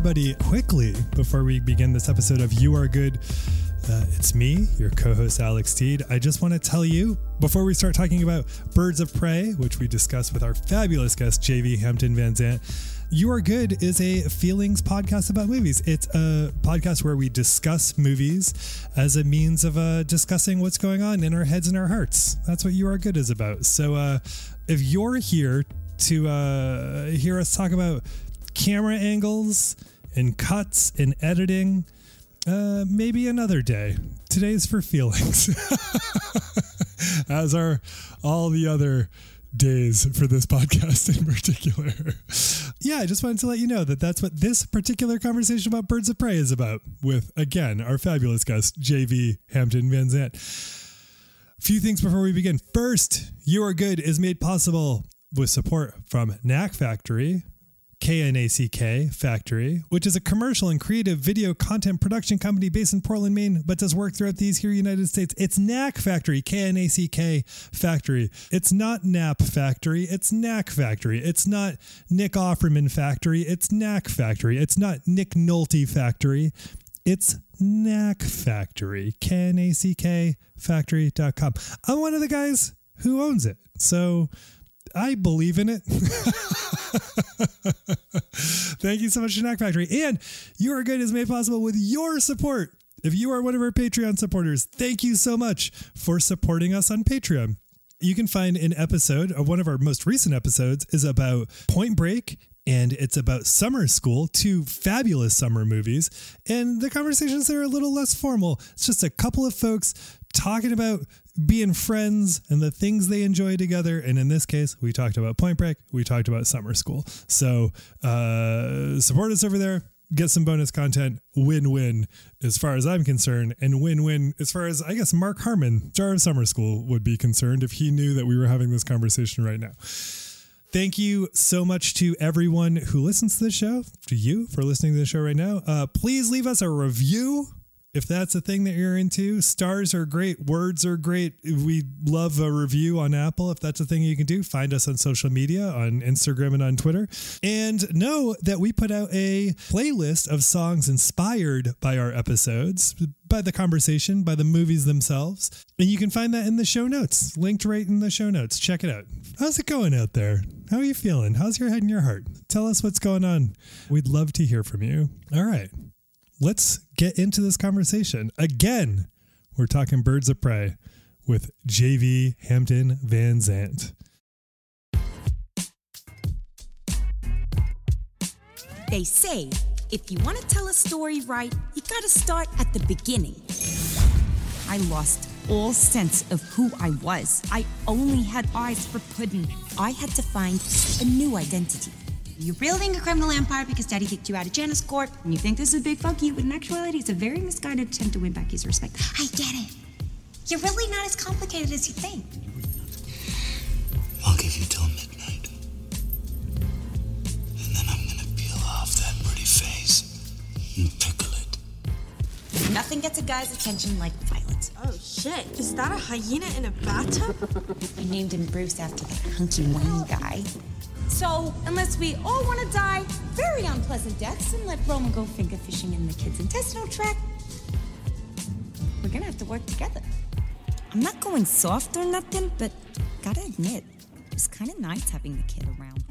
everybody, quickly before we begin this episode of You Are Good. Uh, it's me, your co host Alex Steed. I just want to tell you before we start talking about Birds of Prey, which we discussed with our fabulous guest, JV Hampton Van Zant. You Are Good is a feelings podcast about movies. It's a podcast where we discuss movies as a means of uh, discussing what's going on in our heads and our hearts. That's what You Are Good is about. So uh, if you're here to uh, hear us talk about camera angles and cuts and editing, uh, maybe another day. Today's for feelings, as are all the other days for this podcast in particular. yeah, I just wanted to let you know that that's what this particular conversation about Birds of Prey is about, with again our fabulous guest, JV Hampton Van Zant. Few things before we begin. First, You Are Good is made possible with support from Knack Factory, KNACK Factory, which is a commercial and creative video content production company based in Portland, Maine, but does work throughout these here United States. It's Knack Factory, KNACK Factory. It's not Nap Factory, it's Knack Factory. It's not Nick Offerman Factory, it's Knack Factory. It's not Nick Nolte Factory, it's Knack Factory, K-N-A-C-K factory.com. I'm one of the guys who owns it. So I believe in it. Thank you so much to Factory. And You Are Good is made possible with your support. If you are one of our Patreon supporters, thank you so much for supporting us on Patreon. You can find an episode of one of our most recent episodes is about Point Break and it's about summer school, two fabulous summer movies. And the conversations are a little less formal. It's just a couple of folks talking about being friends and the things they enjoy together. And in this case, we talked about Point Break, we talked about summer school. So uh, support us over there. Get some bonus content, win win as far as I'm concerned, and win win as far as I guess Mark Harmon, Jar of Summer School, would be concerned if he knew that we were having this conversation right now. Thank you so much to everyone who listens to the show, to you for listening to the show right now. Uh, please leave us a review if that's a thing that you're into. Stars are great, words are great. We love a review on Apple. If that's a thing you can do, find us on social media on Instagram and on Twitter. And know that we put out a playlist of songs inspired by our episodes, by the conversation, by the movies themselves. And you can find that in the show notes, linked right in the show notes. Check it out. How's it going out there? How are you feeling? How's your head and your heart? Tell us what's going on. We'd love to hear from you. All right let's get into this conversation. Again, we're talking Birds of Prey with JV Hampton Van Zant. They say if you want to tell a story right, you got to start at the beginning. I lost all sense of who I was. I only had eyes for Puddin. I had to find a new identity. You're building a criminal empire because daddy kicked you out of Janus Corp, and you think this is a big fuck you, but in actuality, it's a very misguided attempt to win back his respect. I get it. You're really not as complicated as you think. I'll give you till midnight. And then I'm gonna peel off that pretty face and pickle it. Nothing gets a guy's attention like violence. Oh shit, is that a hyena in a bathtub? I named him Bruce after that hunky whiny guy. So, unless we all want to die very unpleasant deaths and let Roman go finger fishing in the kid's intestinal tract, we're gonna have to work together. I'm not going soft or nothing, but gotta admit, it's kind of nice having the kid around.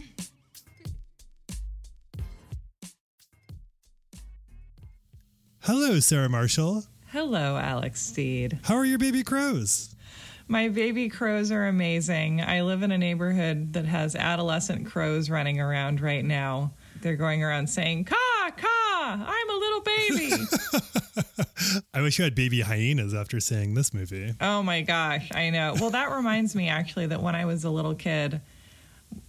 Hello, Sarah Marshall. Hello, Alex Steed. How are your baby crows? My baby crows are amazing. I live in a neighborhood that has adolescent crows running around right now. They're going around saying, Caw, caw, I'm a little baby. I wish you had baby hyenas after seeing this movie. oh my gosh, I know. Well, that reminds me actually that when I was a little kid,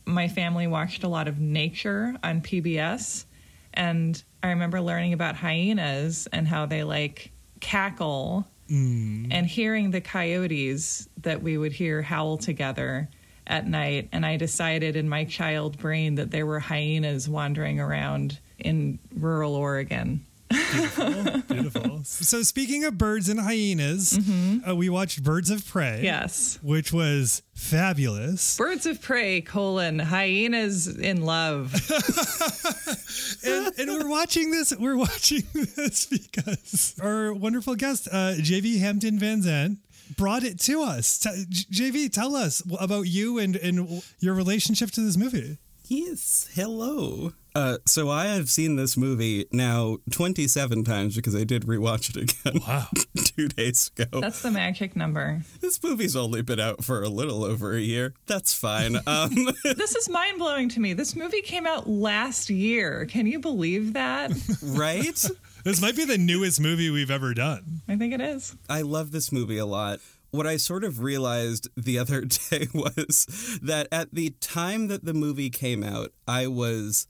my family watched a lot of nature on PBS. And I remember learning about hyenas and how they like cackle Mm. and hearing the coyotes that we would hear howl together at night. And I decided in my child brain that there were hyenas wandering around in rural Oregon. Beautiful, beautiful. So speaking of birds and hyenas, uh, we watched Birds of Prey. Yes. which was fabulous. Birds of prey, colon, hyenas in love. and, and we're watching this. We're watching this because our wonderful guest, uh, JV Hampton Van Zandt, brought it to us. T- JV, tell us about you and and your relationship to this movie. Yes, hello. Uh, so I have seen this movie now 27 times because I did rewatch it again Wow. two days ago. That's the magic number. this movie's only been out for a little over a year. That's fine. Um, This is mind blowing to me. This movie came out last year. Can you believe that? right? This might be the newest movie we've ever done. I think it is. I love this movie a lot. What I sort of realized the other day was that at the time that the movie came out, I was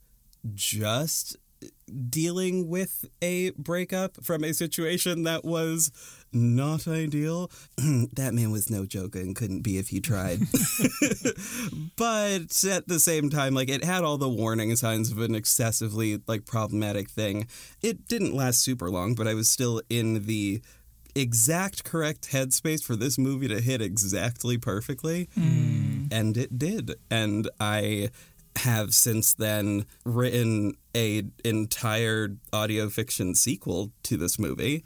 just dealing with a breakup from a situation that was not ideal. that man was no joke and couldn't be if he tried. but at the same time, like it had all the warning signs of an excessively like problematic thing. It didn't last super long, but I was still in the exact correct headspace for this movie to hit exactly perfectly. Mm. And it did. And I have since then written a entire audio fiction sequel to this movie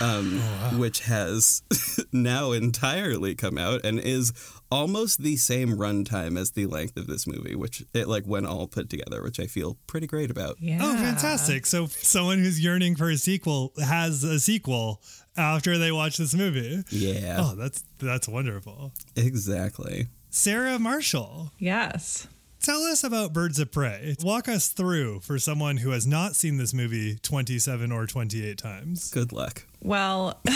um, which has now entirely come out and is almost the same runtime as the length of this movie which it like when all put together which i feel pretty great about Yeah. Oh, fantastic! So someone who's yearning for a sequel has a sequel after they watch this movie. yeah Oh, that's that's wonderful. exactly Sarah Marshall, Yes. Tell us about Birds of Prey. Walk us through for someone who has not seen this movie 27 or 28 times. good luck Well,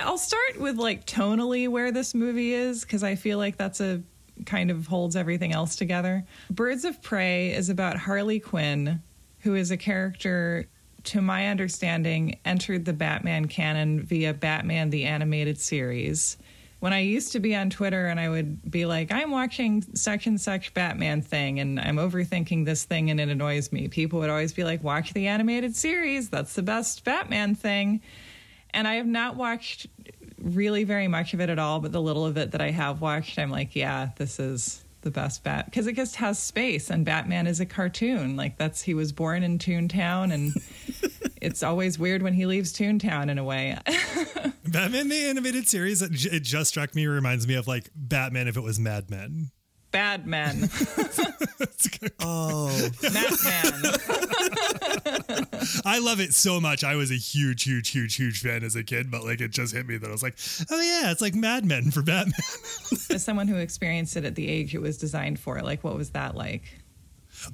I'll start with like tonally where this movie is because I feel like that's a kind of holds everything else together. Birds of Prey is about Harley Quinn, who is a character, to my understanding, entered the Batman canon via Batman the Animated Series. When I used to be on Twitter and I would be like, I'm watching such and such Batman thing and I'm overthinking this thing and it annoys me, people would always be like, watch the animated series. That's the best Batman thing. And I have not watched really very much of it at all, but the little of it that I have watched, I'm like, yeah, this is the best Bat because it just has space and Batman is a cartoon. Like that's he was born in Toontown and it's always weird when he leaves Toontown in a way. Batman the animated series, it just struck me, reminds me of like Batman if it was Mad Men. Bad men. oh Batman. I love it so much. I was a huge, huge, huge, huge fan as a kid, but like it just hit me that I was like, oh yeah, it's like Mad Men for Batman. As someone who experienced it at the age it was designed for, like what was that like?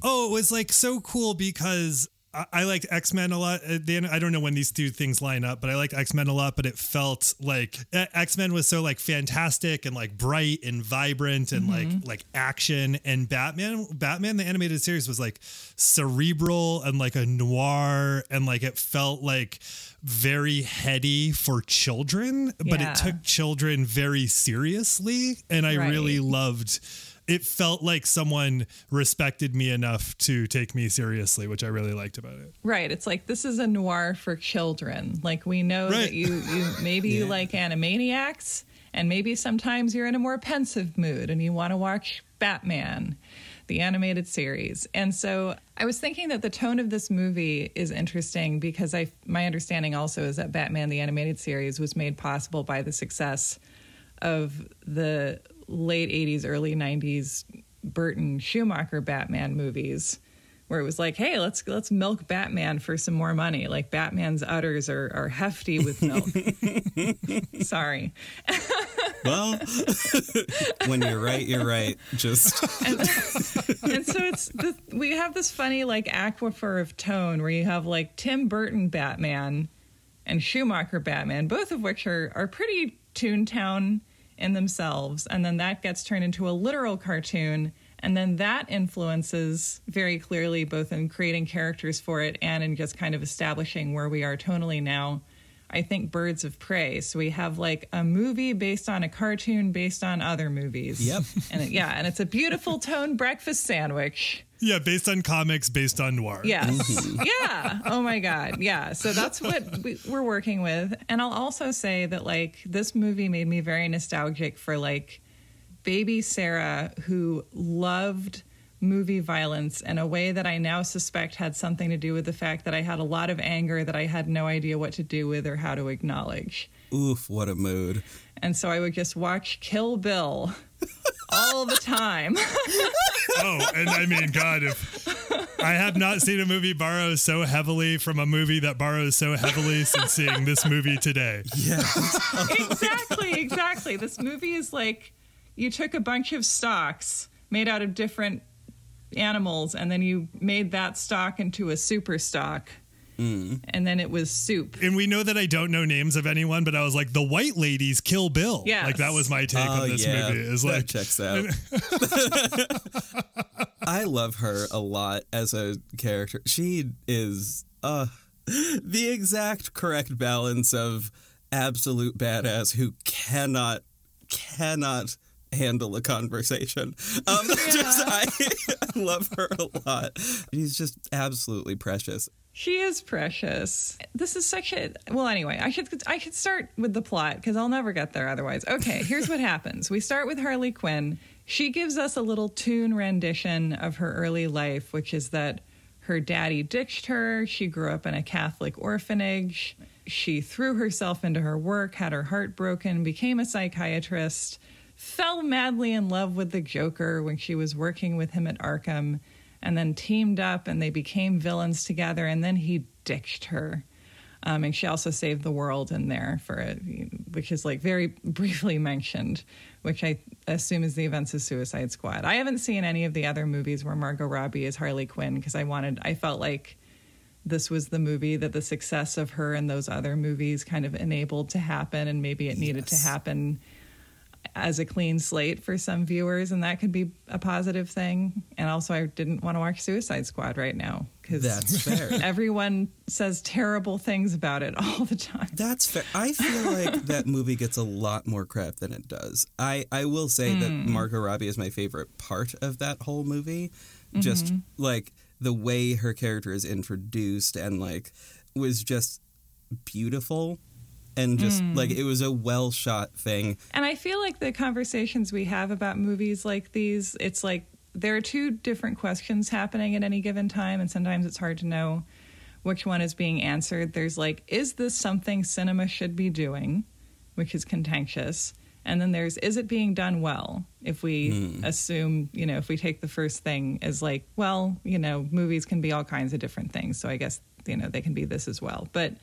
Oh, it was like so cool because I, I liked X Men a lot. Uh, I don't know when these two things line up, but I liked X Men a lot. But it felt like X Men was so like fantastic and like bright and vibrant and like like action. And Batman, Batman the animated series was like cerebral and like a noir and like it felt like very heady for children, but Yeah. it took children very seriously, and I Right. really loved it felt like someone respected me enough to take me seriously, which I really liked about it. Right. It's like this is a noir for children. Like we know Right. that you, you maybe you like Animaniacs and maybe sometimes you're in a more pensive mood and you want to watch Batman, the animated series. And so I was thinking that the tone of this movie is interesting because I my understanding also is that Batman the animated series was made possible by the success of the late 80s early 90s Burton Schumacher Batman movies where it was like hey let's let's milk Batman for some more money. Like Batman's udders are, are hefty with milk. Sorry. Well when you're right you're right. Just and so it's the, we have this funny like aquifer of tone where you have like Tim Burton Batman and Schumacher Batman, both of which are are pretty Toontown in themselves, and then that gets turned into a literal cartoon, and then that influences very clearly both in creating characters for it and in just kind of establishing where we are tonally now I think Birds of Prey. So we have like a movie based on a cartoon based on other movies. Yep. And it, yeah, and it's a beautiful tone breakfast sandwich. Yeah, based on comics, based on noir. Yes. Mm-hmm. yeah. Oh my God. Yeah. So that's what we, we're working with. And I'll also say that like this movie made me very nostalgic for like baby Sarah who loved movie violence in a way that I now suspect had something to do with the fact that I had a lot of anger that I had no idea what to do with or how to acknowledge. Oof, what a mood. And so I would just watch Kill Bill all the time. Oh, and I mean, God, if I have not seen a movie borrow so heavily from a movie that borrows so heavily since seeing this movie today. Yeah. exactly, exactly. This movie is like you took a bunch of stocks made out of different animals and then you made that stock into a super stock. And then it was soup. And we know that I don't know names of anyone, but I was like, the white ladies kill Bill. Yes. Like that was my take Oh, on this yeah. movie. Is that like checks out. I love her a lot as a character. She is uh the exact correct balance of absolute badass who cannot cannot handle a conversation. Um just I, I love her a lot. She's just absolutely precious. She is precious. This is such a well. Anyway, I should I should start with the plot because I'll never get there otherwise. Okay, here's what happens. We start with Harley Quinn. She gives us a little tune rendition of her early life, which is that her daddy ditched her. She grew up in a Catholic orphanage. She threw herself into her work, had her heart broken, became a psychiatrist, fell madly in love with the Joker when she was working with him at Arkham and then teamed up and they became villains together and then he ditched her. Um, and she also saved the world in there for it which is like very briefly mentioned which i assume is the events of suicide squad. I haven't seen any of the other movies where margot robbie is harley quinn because i wanted i felt like this was the movie that the success of her and those other movies kind of enabled to happen and maybe it needed to happen as a clean slate for some viewers and that could be a positive thing and also i didn't want to watch suicide squad right now because That's fair. everyone says terrible things about it all the time That's fair. I feel like that movie gets a lot more crap than it does. I, I will say that hmm. Margot Robbie is my favorite part of that whole movie. Just mm-hmm. like the way her character is introduced and like was just beautiful and just hmm. like it was a well shot thing. And I feel like the conversations we have about movies like these, it's like there are two different questions happening at any given time, and sometimes it's hard to know which one is being answered. There's like, is this something cinema should be doing, which is contentious? And then there's, is it being done well? If we hmm. assume, you know, if we take the first thing as like, well, you know, movies can be all kinds of different things. So I guess, you know, they can be this as well. But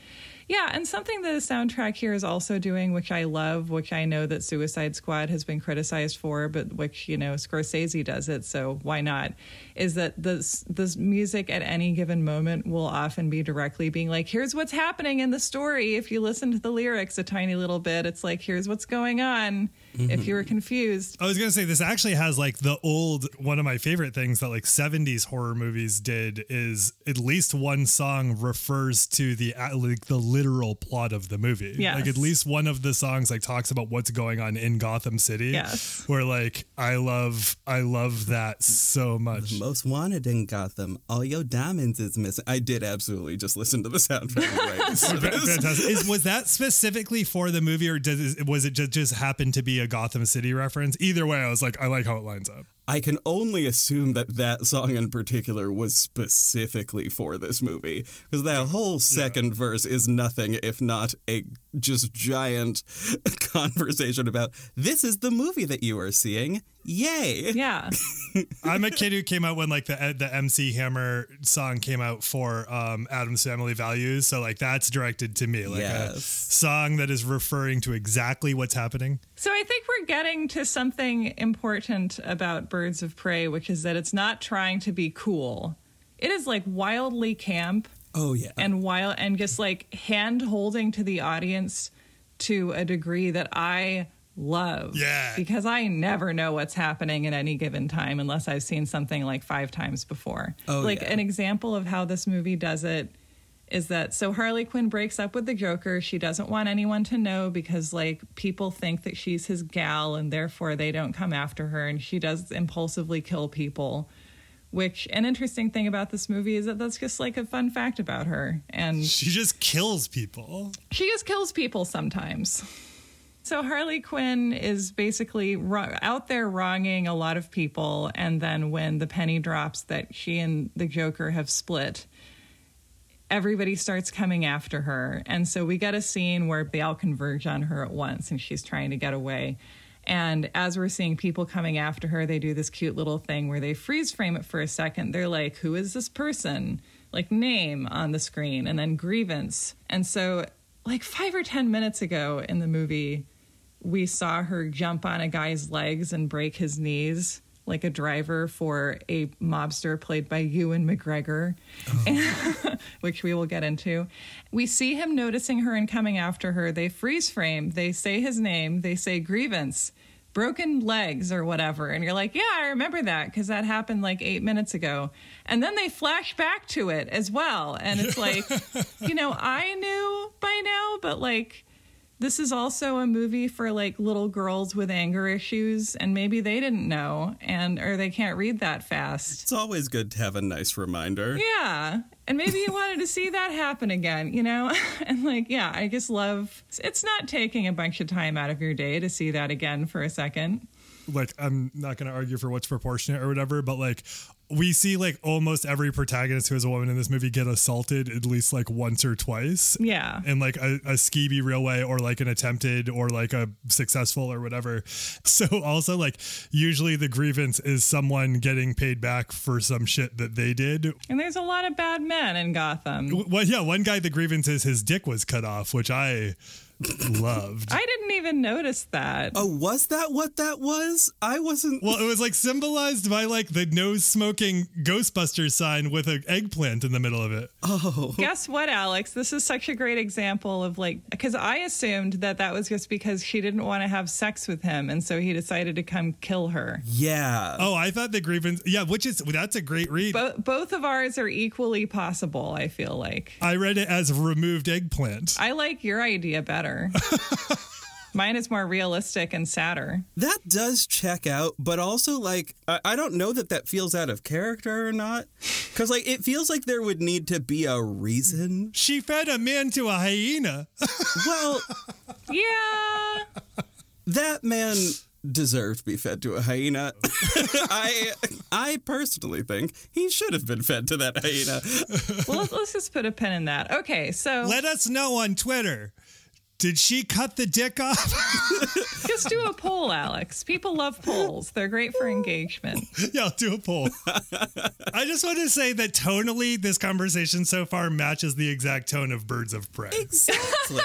yeah, and something the soundtrack here is also doing, which I love, which I know that Suicide Squad has been criticized for, but which you know Scorsese does it, so why not? Is that this this music at any given moment will often be directly being like, here's what's happening in the story. If you listen to the lyrics a tiny little bit, it's like, here's what's going on. If mm-hmm. you were confused, I was gonna say this actually has like the old one of my favorite things that like 70s horror movies did is at least one song refers to the like the literal plot of the movie. Yes. Like at least one of the songs like talks about what's going on in Gotham City. Yes. Where like I love I love that so much. Most wanted in Gotham. All your diamonds is missing. I did absolutely just listen to the soundtrack. Right. So Fa- this- Fantastic. Is, was that specifically for the movie, or does, was it just, just happen to be a Gotham City reference? Either way, I was like, I like how it lines up. I can only assume that that song in particular was specifically for this movie because that whole second verse is nothing if not a just giant conversation about this is the movie that you are seeing. Yay! yeah, I'm a kid who came out when like the the MC Hammer song came out for um, Addams Family Values, so like that's directed to me, like a song that is referring to exactly what's happening. So I think we're getting to something important about Birds of Prey, which is that it's not trying to be cool. It is like wildly camp Oh yeah. and wild and just like hand holding to the audience to a degree that I love. Yeah. Because I never know what's happening at any given time unless I've seen something like five times before. Oh, like yeah. an example of how this movie does it is that so Harley Quinn breaks up with the Joker. She doesn't want anyone to know because like people think that she's his gal and therefore they don't come after her and she does impulsively kill people. Which an interesting thing about this movie is that that's just like a fun fact about her and She just kills people. she just kills people sometimes. So Harley Quinn is basically out there wronging a lot of people, and then when the penny drops that she and the Joker have split, everybody starts coming after her, and so we get a scene where they all converge on her at once, and she's trying to get away. And as we're seeing people coming after her, they do this cute little thing where they freeze frame it for a second. They're like, "Who is this person?" Like name on the screen, and then grievance. And so like five or ten minutes ago in the movie, we saw her jump on a guy's legs and break his knees like a driver for a mobster played by Ewan McGregor, which we will get into. We see him noticing her and coming after her. They freeze frame, they say his name, they say grievance. Broken legs or whatever. And you're like, yeah, I remember that because that happened like eight minutes ago. And then they flash back to it as well. And it's like, you know, I knew by now, but like, this is also a movie for like little girls with anger issues and maybe they didn't know and or they can't read that fast. It's always good to have a nice reminder. yeah and maybe you wanted to see that happen again you know? And like yeah i just love it's not taking a bunch of time out of your day to see that again for a second like I'm not going to argue for what's proportionate or whatever, but like we see like almost every protagonist who is a woman in this movie get assaulted at least like once or twice. yeah In like a, a skeevy real way or like an attempted or like a successful or whatever. So also like usually the grievance is someone getting paid back for some shit that they did. and there's a lot of bad men in gotham Well, yeah, one guy the grievance is his dick was cut off, which I loved. i didn't even notice that Oh, was that what that was? I wasn't. Well, it was like symbolized by like the nose smoking Ghostbusters sign with an eggplant in the middle of it. oh, Guess what, Alex? This is such a great example of like, because I assumed that that was just because she didn't want to have sex with him. And so he decided to come kill her. yeah. Oh, I thought the grievance. Yeah, which is that's a great read. Bo- both of ours are equally possible, I feel like. I read it as removed eggplant. I like your idea better. Mine is more realistic and sadder. That does check out, but also like I, I don't know that that feels out of character or not, because like it feels like there would need to be a reason. She fed a man to a hyena. Well, Yeah. that man deserved to be fed to a hyena. I I personally think he should have been fed to that hyena. Well, let's, let's just put a pin in that. Okay. So Let us know on Twitter. Did she cut the dick off? just do a poll, Alex. People love polls, they're great for engagement. yeah, I'll do a poll. I just want to say that tonally, this conversation so far matches the exact tone of Birds of Prey. Exactly.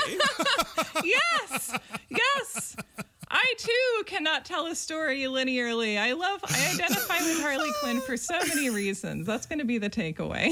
yes yes i too cannot tell a story linearly i love i identify with harley quinn for so many reasons that's going to be the takeaway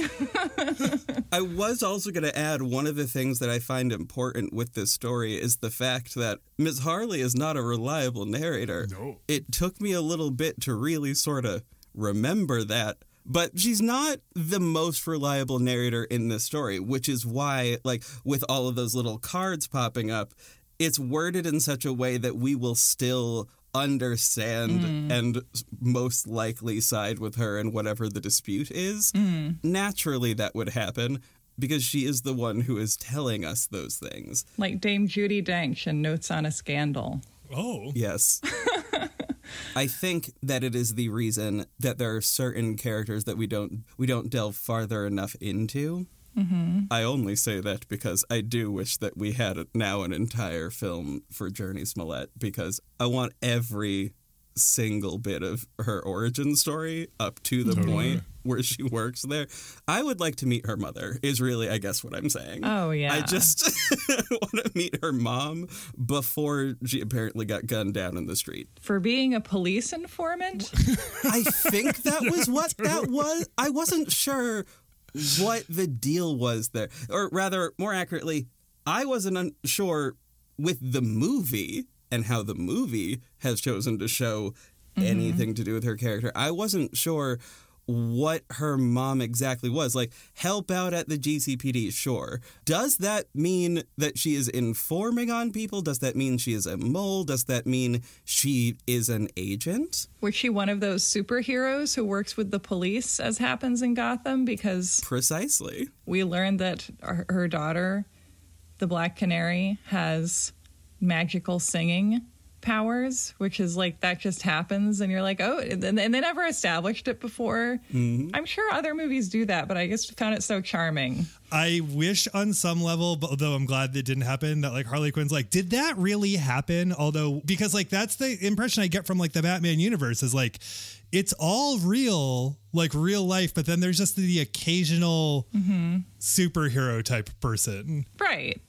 I was also going to add one of the things that I find important with this story is the fact that Ms. Harley is not a reliable narrator. No. It took me a little bit to really sort of remember that. But she's not the most reliable narrator in this story, which is why, like, with all of those little cards popping up, it's worded in such a way that we will still understand mm. and most likely side with her in whatever the dispute is. Mm. Naturally, that would happen because she is the one who is telling us those things. like dame judi dench and notes on a scandal Oh. Yes. I think that it is the reason that there are certain characters that we don't we don't delve farther enough into. Mm-hmm. I only say that because I do wish that we had now an entire film for Jurnee Smollett because I want every single bit of her origin story up to the point where she works there. I would like to meet her mother. Is really, I guess, what I'm saying. Oh, yeah. I just want to meet her mom before she apparently got gunned down in the street. for being a police informant I think that was what that was. I wasn't sure what the deal was there, or rather, more accurately, I wasn't un- sure with the movie and how the movie has chosen to show mm-hmm. anything to do with her character. I wasn't sure what her mom exactly was. Like, help out at the GCPD, sure. Does that mean that she is informing on people? Does that mean she is a mole? Does that mean she is an agent? Was she one of those superheroes who works with the police, as happens in Gotham? Because Precisely. we learned that her her daughter, the Black Canary, has magical singing powers, which is like that just happens, and you're like, oh, and, and they never established it before. Mm-hmm. I'm sure other movies do that, but I just found it so charming. I wish on some level, but though I'm glad that didn't happen, that like Harley Quinn's like, did that really happen? Although, because like that's the impression I get from like the Batman universe is like, it's all real, like real life, but then there's just the occasional mm-hmm. superhero type person. Right.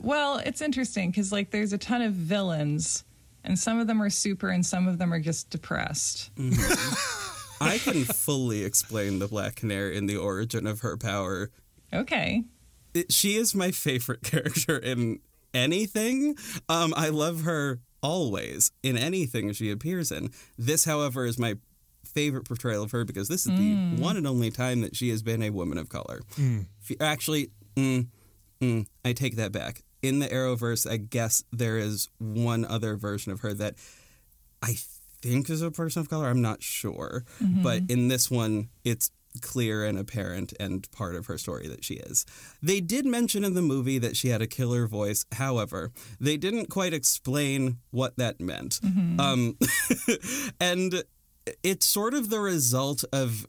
Well, it's interesting because like there's a ton of villains, and some of them are super, and some of them are just depressed. I can fully explain the Black Canary and the origin of her power. Okay. It, she is my favorite character in anything. Um, I love her always in anything she appears in. This, however, is my favorite portrayal of her because this is the one and only time that she has been a woman of color. F- Actually, mm, mm, I take that back. In the Arrowverse, I guess there is one other version of her that I think is a person of color. I'm not sure. But in this one, it's clear and apparent and part of her story that she is. They did mention in the movie that she had a killer voice. However, they didn't quite explain what that meant. Um, and it's sort of the result of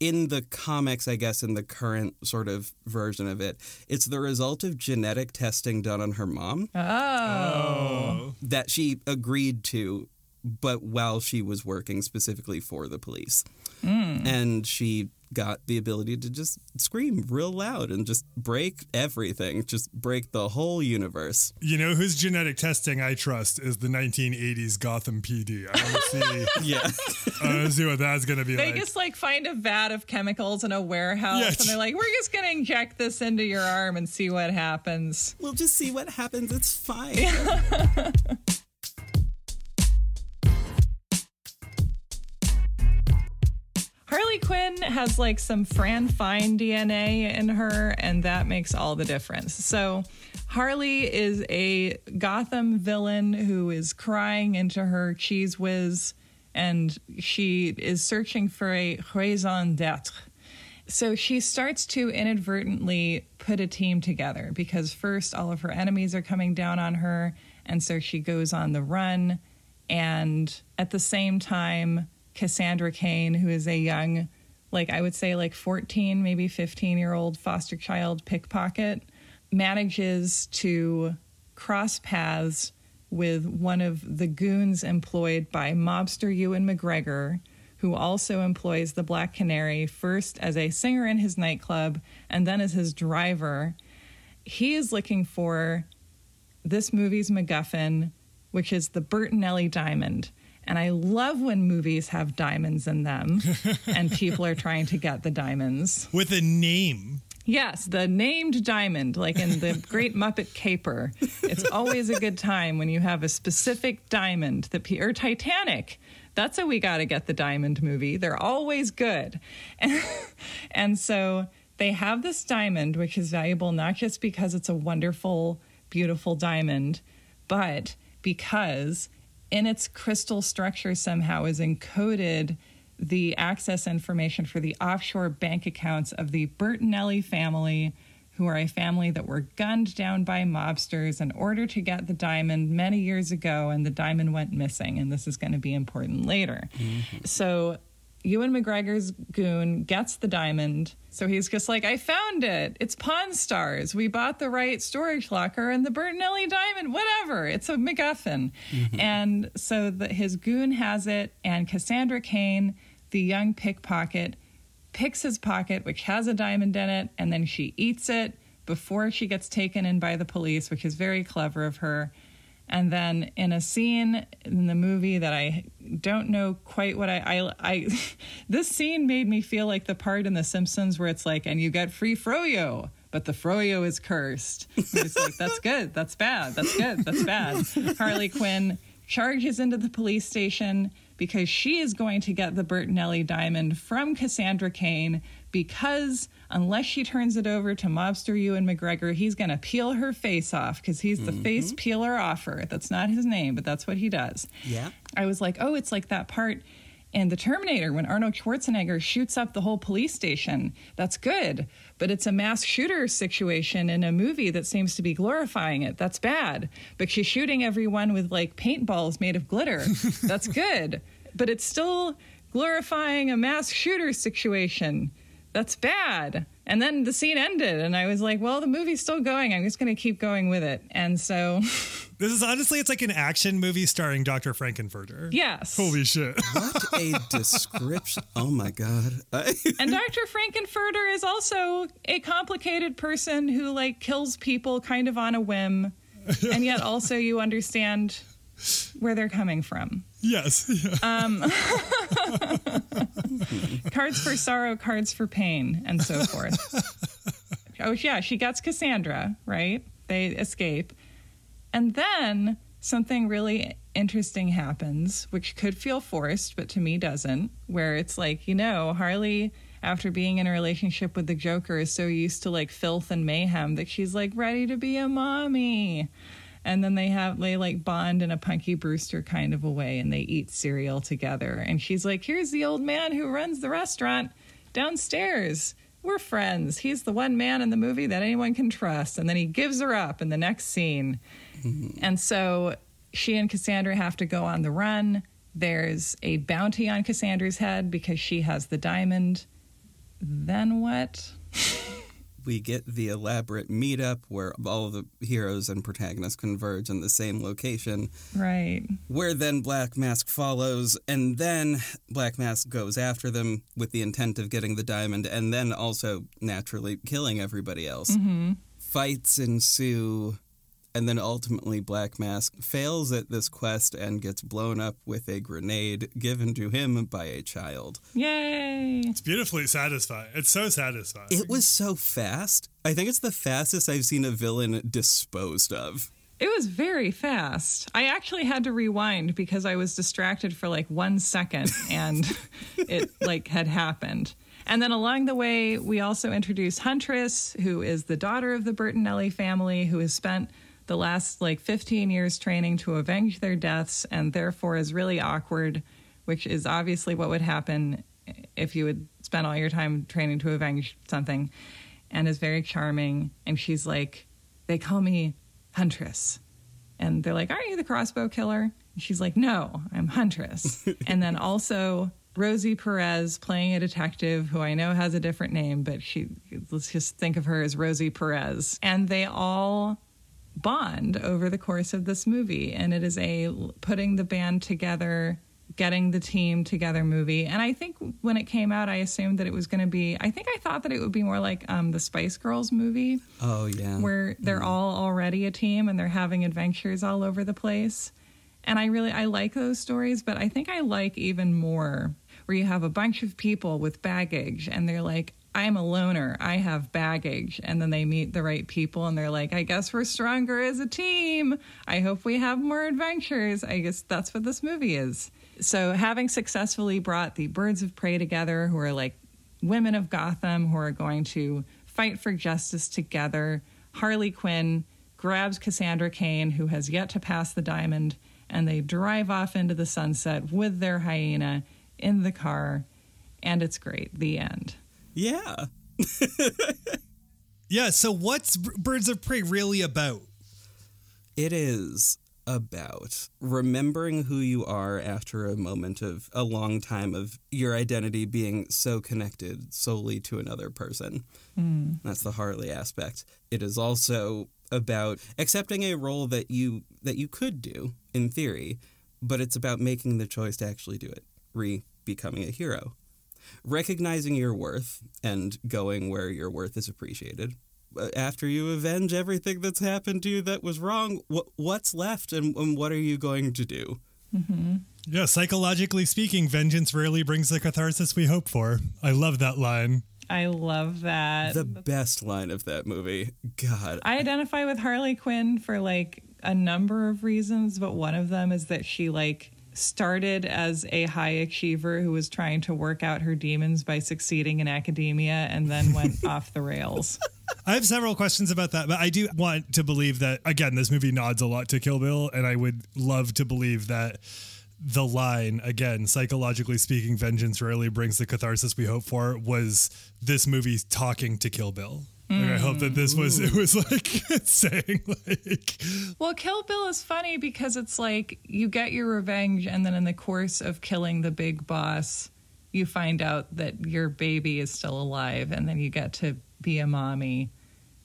in the comics, I guess, in the current sort of version of it, it's the result of genetic testing done on her mom Oh. oh. that she agreed to, but while she was working specifically for the police. Hmm. And she got the ability to just scream real loud and just break everything, just break the whole universe. You know whose genetic testing I trust is the 1980s Gotham PD. I want to see. Yeah. I want to see what that's gonna be like. They like. just like find a vat of chemicals in a warehouse Yeah. and they're like, we're just going to inject this into your arm and see what happens. we'll just see what happens. It's fine. Harley Quinn has like some Fran Fine DNA in her, and that makes all the difference. So, Harley is a Gotham villain who is crying into her Cheez Whiz, and she is searching for a raison d'etre. So she starts to inadvertently put a team together because first all of her enemies are coming down on her, and so she goes on the run. And at the same time, Cassandra Cain, who is a young, like I would say, like 14, maybe 15 year old foster child pickpocket, manages to cross paths with one of the goons employed by mobster Ewan McGregor, who also employs the Black Canary first as a singer in his nightclub and then as his driver. He is looking for this movie's MacGuffin, which is the Bertinelli diamond. And I love when movies have diamonds in them and people are trying to get the diamonds. With a name. Yes, the named diamond, like in the Great Muppet Caper. It's always a good time when you have a specific diamond that or Titanic. That's a we got to get the diamond movie. They're always good. And, and so they have this diamond which is valuable not just because it's a wonderful beautiful diamond, but because in its crystal structure somehow is encoded the access information for the offshore bank accounts of the Bertinelli family, who are a family that were gunned down by mobsters in order to get the diamond many years ago, and the diamond went missing. And this is going to be important later. Mm-hmm. So, Ewan McGregor's goon gets the diamond. So he's just like, I found it. It's Pawn Stars. We bought the right storage locker and the Bertinelli diamond, whatever. It's a MacGuffin. Mm-hmm. And so the, his goon has it, and Cassandra Cain, the young pickpocket, picks his pocket, which has a diamond in it, and then she eats it before she gets taken in by the police, which is very clever of her. And then in a scene in the movie that I don't know quite what I, I, I this scene made me feel like the part in The Simpsons where it's like, and you get free froyo, but the froyo is cursed. And it's like, that's good, that's bad, that's good, that's bad. Harley Quinn charges into the police station because she is going to get the Bertinelli diamond from Cassandra Cain because unless she turns it over to mobster Ewan McGregor, he's going to peel her face off because he's the mm-hmm. face peeler offer. That's not his name, but that's what he does. Yeah. I was like, oh, it's like that part in The Terminator when Arnold Schwarzenegger shoots up the whole police station. That's good. But it's a mass shooter situation in a movie that seems to be glorifying it. That's bad. But she's shooting everyone with like paintballs made of glitter. That's good. But it's still glorifying a mass shooter situation. That's bad. And then the scene ended, and I was like, well, the movie's still going. I'm just going to keep going with it. And so, This is honestly, it's like an action movie starring Dr. Frank-N-Furter. yes. Holy shit. What a description. Oh my God. And Dr. Frank-N-Furter is also a complicated person who like kills people kind of on a whim, and yet also you understand where they're coming from. Yes. Yeah. Um, cards for sorrow, cards for pain, and so forth. oh yeah, she gets Cassandra, right? They escape. And then something really interesting happens, which could feel forced, but to me doesn't, where it's like, you know, Harley, after being in a relationship with the Joker, is so used to like filth and mayhem that she's like ready to be a mommy. And then they have, they like bond in a Punky Brewster kind of a way and they eat cereal together. And she's like, here's the old man who runs the restaurant downstairs. We're friends. He's the one man in the movie that anyone can trust. And then he gives her up in the next scene. Mm-hmm. And so she and Cassandra have to go on the run. There's a bounty on Cassandra's head because she has the diamond. Then what? we get the elaborate meetup where all the heroes and protagonists converge in the same location, Right. where then Black Mask follows, and then Black Mask goes after them with the intent of getting the diamond, and then also naturally killing everybody else. Mm-hmm. Fights ensue. And then ultimately, Black Mask fails at this quest and gets blown up with a grenade given to him by a child. Yay. It's beautifully satisfying. It's so satisfying. It was so fast. I think it's the fastest I've seen a villain disposed of. It was very fast. I actually had to rewind because I was distracted for like one second and it like had happened. And then along the way, we also introduce Huntress, who is the daughter of the Bertinelli family, who has spent the last like 15 years training to avenge their deaths and therefore is really awkward, which is obviously what would happen if you would spend all your time training to avenge something, and is very charming. And she's like, they call me Huntress. And they're like, Aren't you the crossbow killer? And she's like, No, I'm Huntress. and then also Rosie Perez playing a detective who I know has a different name, but she let's just think of her as Rosie Perez. And they all bond over the course of this movie. And it is a putting the band together, getting the team together movie. And I think when it came out, I assumed that it was going to be, I think I thought that it would be more like um, the Spice Girls movie Oh yeah. where they're all already a team and they're having adventures all over the place. And I really I like those stories, but I think I like even more where you have a bunch of people with baggage and they're like I'm a loner. I have baggage. And then they meet the right people and they're like, I guess we're stronger as a team. I hope we have more adventures. I guess that's what this movie is. So, having successfully brought the birds of prey together, who are like women of Gotham, who are going to fight for justice together, Harley Quinn grabs Cassandra Cain, who has yet to pass the diamond, and they drive off into the sunset with their hyena in the car. And it's great. The end. Yeah. yeah. So what's Birds of Prey really about? It is about remembering who you are after a moment of a long time of your identity being so connected solely to another person. Hmm. That's the Harley aspect. It is also about accepting a role that you that you could do in theory, but it's about making the choice to actually do it, re becoming a hero. Recognizing your worth and going where your worth is appreciated, uh, after you avenge everything that's happened to you that was wrong, what what's left and, and what are you going to do? Yeah, psychologically speaking, vengeance rarely brings the catharsis we hope for. I love that line. I love that. The best line of that movie. God. I identify with Harley Quinn for like a number of reasons, but one of them is that she like started as a high achiever who was trying to work out her demons by succeeding in academia and then went off the rails. I have several questions about that, but I do want to believe that again, this movie nods a lot to Kill Bill, and I would love to believe that the line again, psychologically speaking, vengeance rarely brings the catharsis we hope for. Was this movie talking to Kill Bill? Like, I hope that this was it was like saying like Well, Kill Bill is funny because it's like you get your revenge, and then in the course of killing the big boss, you find out that your baby is still alive, and then you get to be a mommy.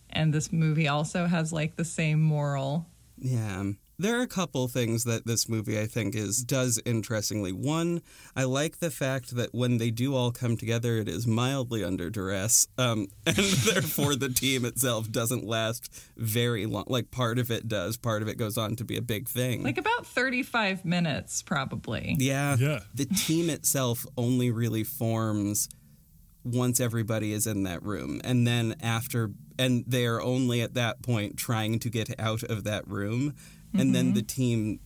And this movie also has like the same moral. Yeah. There are a couple things that this movie I think is does interestingly. One, I like the fact that when they do all come together, it is mildly under duress, um, and therefore the team itself doesn't last very long. Like part of it does, part of it goes on to be a big thing. Like about 35 minutes, probably. yeah, Yeah. The team itself only really forms once everybody is in that room, and then after, and they are only at that point trying to get out of that room, and then mm-hmm. the team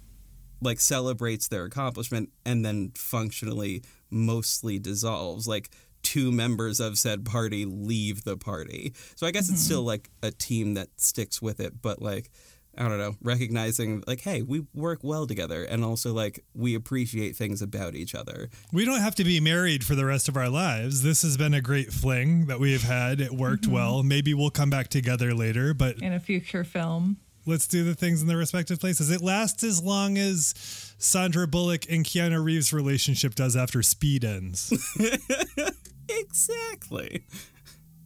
like celebrates their accomplishment and then functionally mostly dissolves like two members of said party leave the party so i guess it's still mm-hmm. like a team that sticks with it but like i don't know recognizing like hey we work well together and also like we appreciate things about each other we don't have to be married for the rest of our lives. This has been a great fling that we have had. It worked mm-hmm. well. Maybe we'll come back together later, but In a future film. Let's do the things in their respective places. It lasts as long as Sandra Bullock and Keanu Reeves' relationship does after Speed ends. Exactly.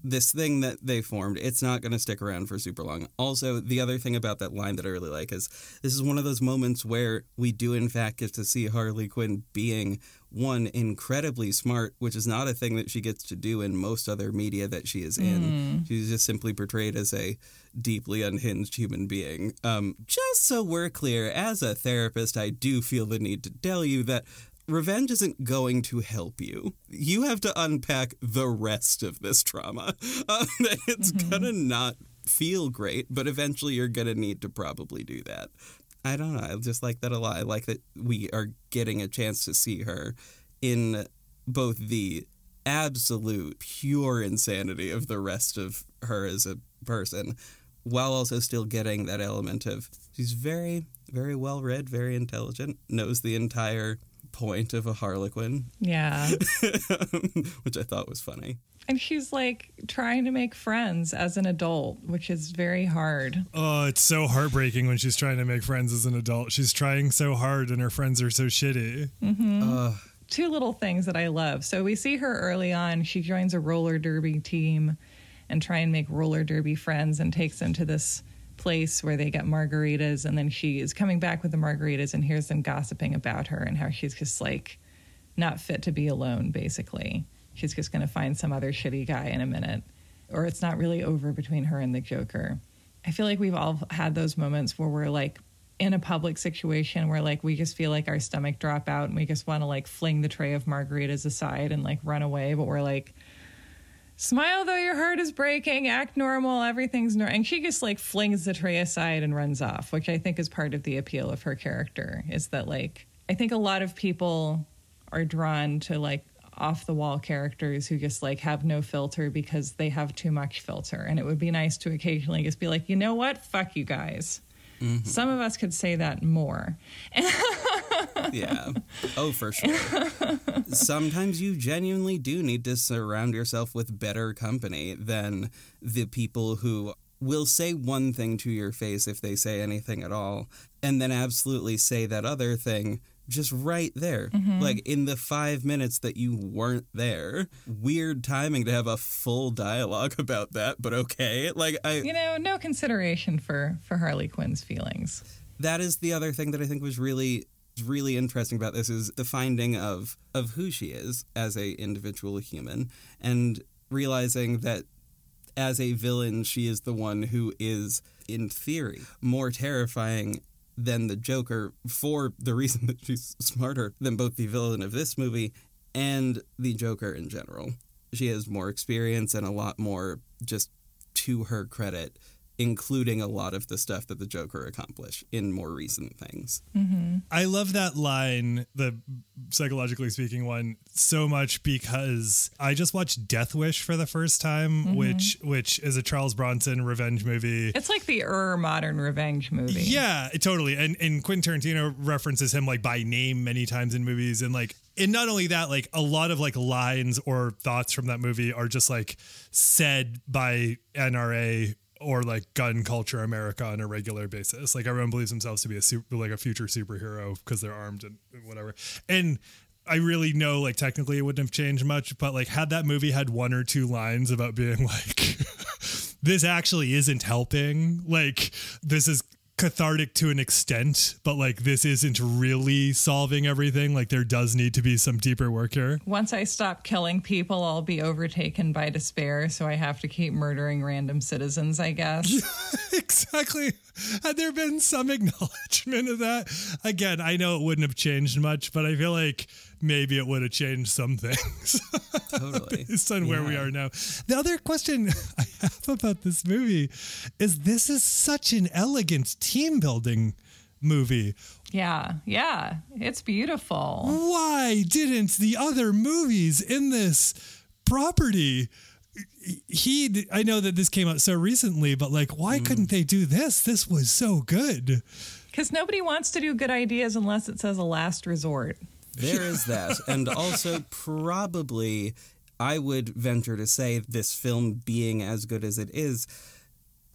This thing that they formed, it's not going to stick around for super long. Also, the other thing about that line that I really like is this is one of those moments where we do, in fact, get to see Harley Quinn being one incredibly smart, which is not a thing that she gets to do in most other media that she is in. She's just simply portrayed as a deeply unhinged human being. Um, just so we're clear, as a therapist, I do feel the need to tell you that revenge isn't going to help you. You have to unpack the rest of this trauma. Uh, it's gonna not feel great, but eventually you're gonna need to probably do that. I don't know. I just like that a lot. I like that we are getting a chance to see her in both the absolute pure insanity of the rest of her as a person, while also still getting that element of she's very, very well read, very intelligent, knows the entire point of a Harlequin, Yeah. which I thought was funny. And she's like trying to make friends as an adult, which is very hard. oh, it's so heartbreaking when she's trying to make friends as an adult. She's trying so hard and her friends are so shitty. Mm-hmm. Uh. two little things that I love. So we see her early on. She joins a roller derby team and try and make roller derby friends and takes them to this place where they get margaritas and then she is coming back with the margaritas and hears them gossiping about her and how she's just like not fit to be alone basically. She's just going to find some other shitty guy in a minute or it's not really over between her and the Joker. I feel like we've all had those moments where we're like in a public situation where like we just feel like our stomach drop out and we just want to like fling the tray of margaritas aside and like run away, but we're like, smile though your heart is breaking, act normal, everything's normal. And she just like flings the tray aside and runs off, which I think is part of the appeal of her character is that like, I think a lot of people are drawn to like off the wall characters who just like have no filter because they have too much filter. And it would be nice to occasionally just be like, you know what? Fuck you guys. Mm-hmm. Some of us could say that more. Yeah. Oh, for sure. Sometimes you genuinely do need to surround yourself with better company than the people who will say one thing to your face if they say anything at all, and then absolutely say that other thing just right there. Mm-hmm. Like in the five minutes that you weren't there. Weird timing to have a full dialogue about that, but okay. Like, I. You know, no consideration for for Harley Quinn's feelings. that is the other thing that I think was really really interesting about this is the finding of of who she is as a individual human and realizing that as a villain she is the one who is in theory more terrifying than the Joker for the reason that she's smarter than both the villain of this movie and the Joker in general. She has more experience and a lot more just to her credit including a lot of the stuff that the Joker accomplished in more recent things. I love that line, the psychologically speaking one, so much because I just watched Death Wish for the first time, which which is a Charles Bronson revenge movie. It's like the er modern revenge movie. Yeah, totally. And and Quentin Tarantino references him like by name many times in movies and like and not only that, like a lot of like lines or thoughts from that movie are just like said by NRA or like gun culture America on a regular basis. Like everyone believes themselves to be a super like a future superhero because they're armed and whatever. And I really know like technically it wouldn't have changed much, but like had that movie had one or two lines about being like this actually isn't helping. Like this is cathartic to an extent, but like this isn't really solving everything. Like there does need to be some deeper work here. Once I stop killing people, I'll be overtaken by despair, so I have to keep murdering random citizens, I guess. exactly. Had there been some acknowledgement of that? Again, I know it wouldn't have changed much, but I feel like maybe it would have changed some things Totally. based on where we are now. The other question I have about this movie is this is such an elegant team building movie. yeah, yeah. It's beautiful. Why didn't the other movies in this property he I know that this came out so recently, but like why mm. couldn't they do this? This was so good. Because nobody wants to do good ideas unless it says a last resort. There is that. And also, probably, I would venture to say this film being as good as it is,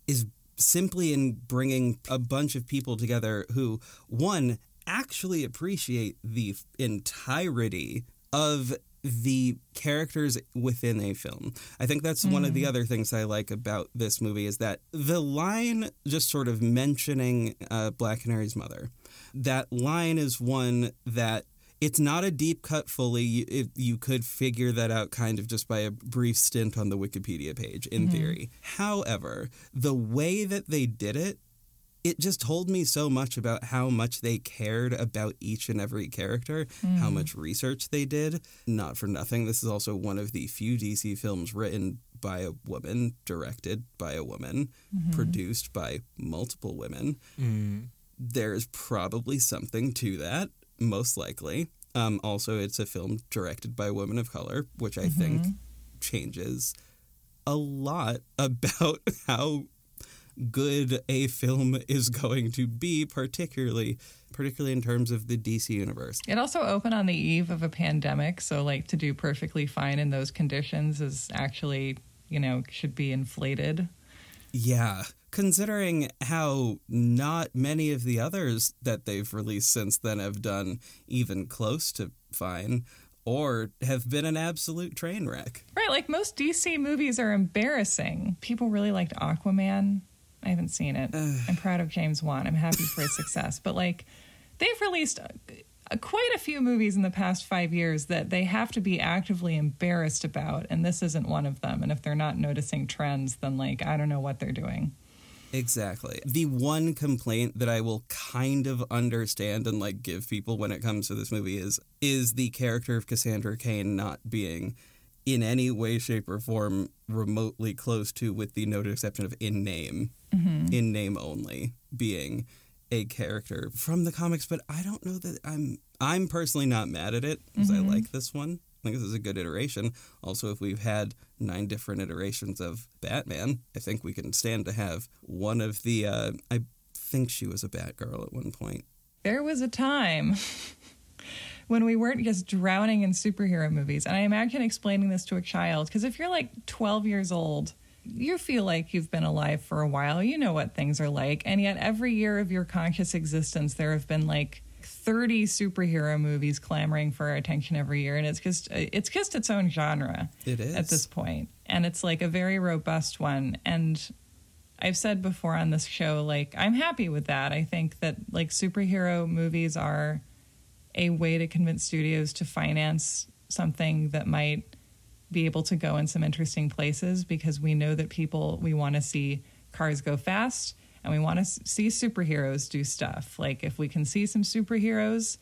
is simply in bringing a bunch of people together who, one, actually appreciate the entirety of the characters within a film. I think that's one of the other things I like about this movie is that the line just sort of mentioning uh, Black Canary's mother, that line is one that it's not a deep cut fully. You, it, you could figure that out kind of just by a brief stint on the Wikipedia page, in mm-hmm. theory. However, the way that they did it it just told me so much about how much they cared about each and every character, how mm. much research they did. Not for nothing, this is also one of the few DC films written by a woman, directed by a woman, mm-hmm. produced by multiple women. Mm. There's probably something to that, most likely. Um, also, it's a film directed by a woman of color, which I think changes a lot about how good a film is going to be, particularly particularly in terms of the DC universe. It also opened on the eve of a pandemic, so like to do perfectly fine in those conditions is actually, you know, should be inflated. Yeah, considering how not many of the others that they've released since then have done even close to fine or have been an absolute train wreck. Right, like most DC movies are embarrassing. People really liked Aquaman. I haven't seen it. I'm proud of James Wan. I'm happy for his success. But like, they've released uh, quite a few movies in the past five years that they have to be actively embarrassed about, and this isn't one of them. And if they're not noticing trends, then like, I don't know what they're doing. Exactly. The one complaint that I will kind of understand and like give people when it comes to this movie is is the character of Cassandra Cain not being in any way, shape, or form remotely close to, with the noted exception of in name, mm-hmm. in name only, being a character from the comics. But I don't know that I'm. I'm personally not mad at it because I mm-hmm. like this one. I think this is a good iteration. Also, if we've had nine different iterations of Batman, I think we can stand to have one of the. Uh, I think she was a Batgirl at one point. There was a time when we weren't just drowning in superhero movies. And I imagine explaining this to a child, because if you're like 12 years old, you feel like you've been alive for a while. You know what things are like. And yet, every year of your conscious existence, there have been like 30 superhero movies clamoring for our attention every year. And it's just, it's just its own genre It is. at this. And it's like a very robust one. And I've said before on this show, like, I'm happy with that. I think that, like, superhero movies are a way to convince studios to finance something that might be able to go in some interesting places because we know that people, we want to see cars go fast and we want to see superheroes do stuff. Like, if we can see some superheroes,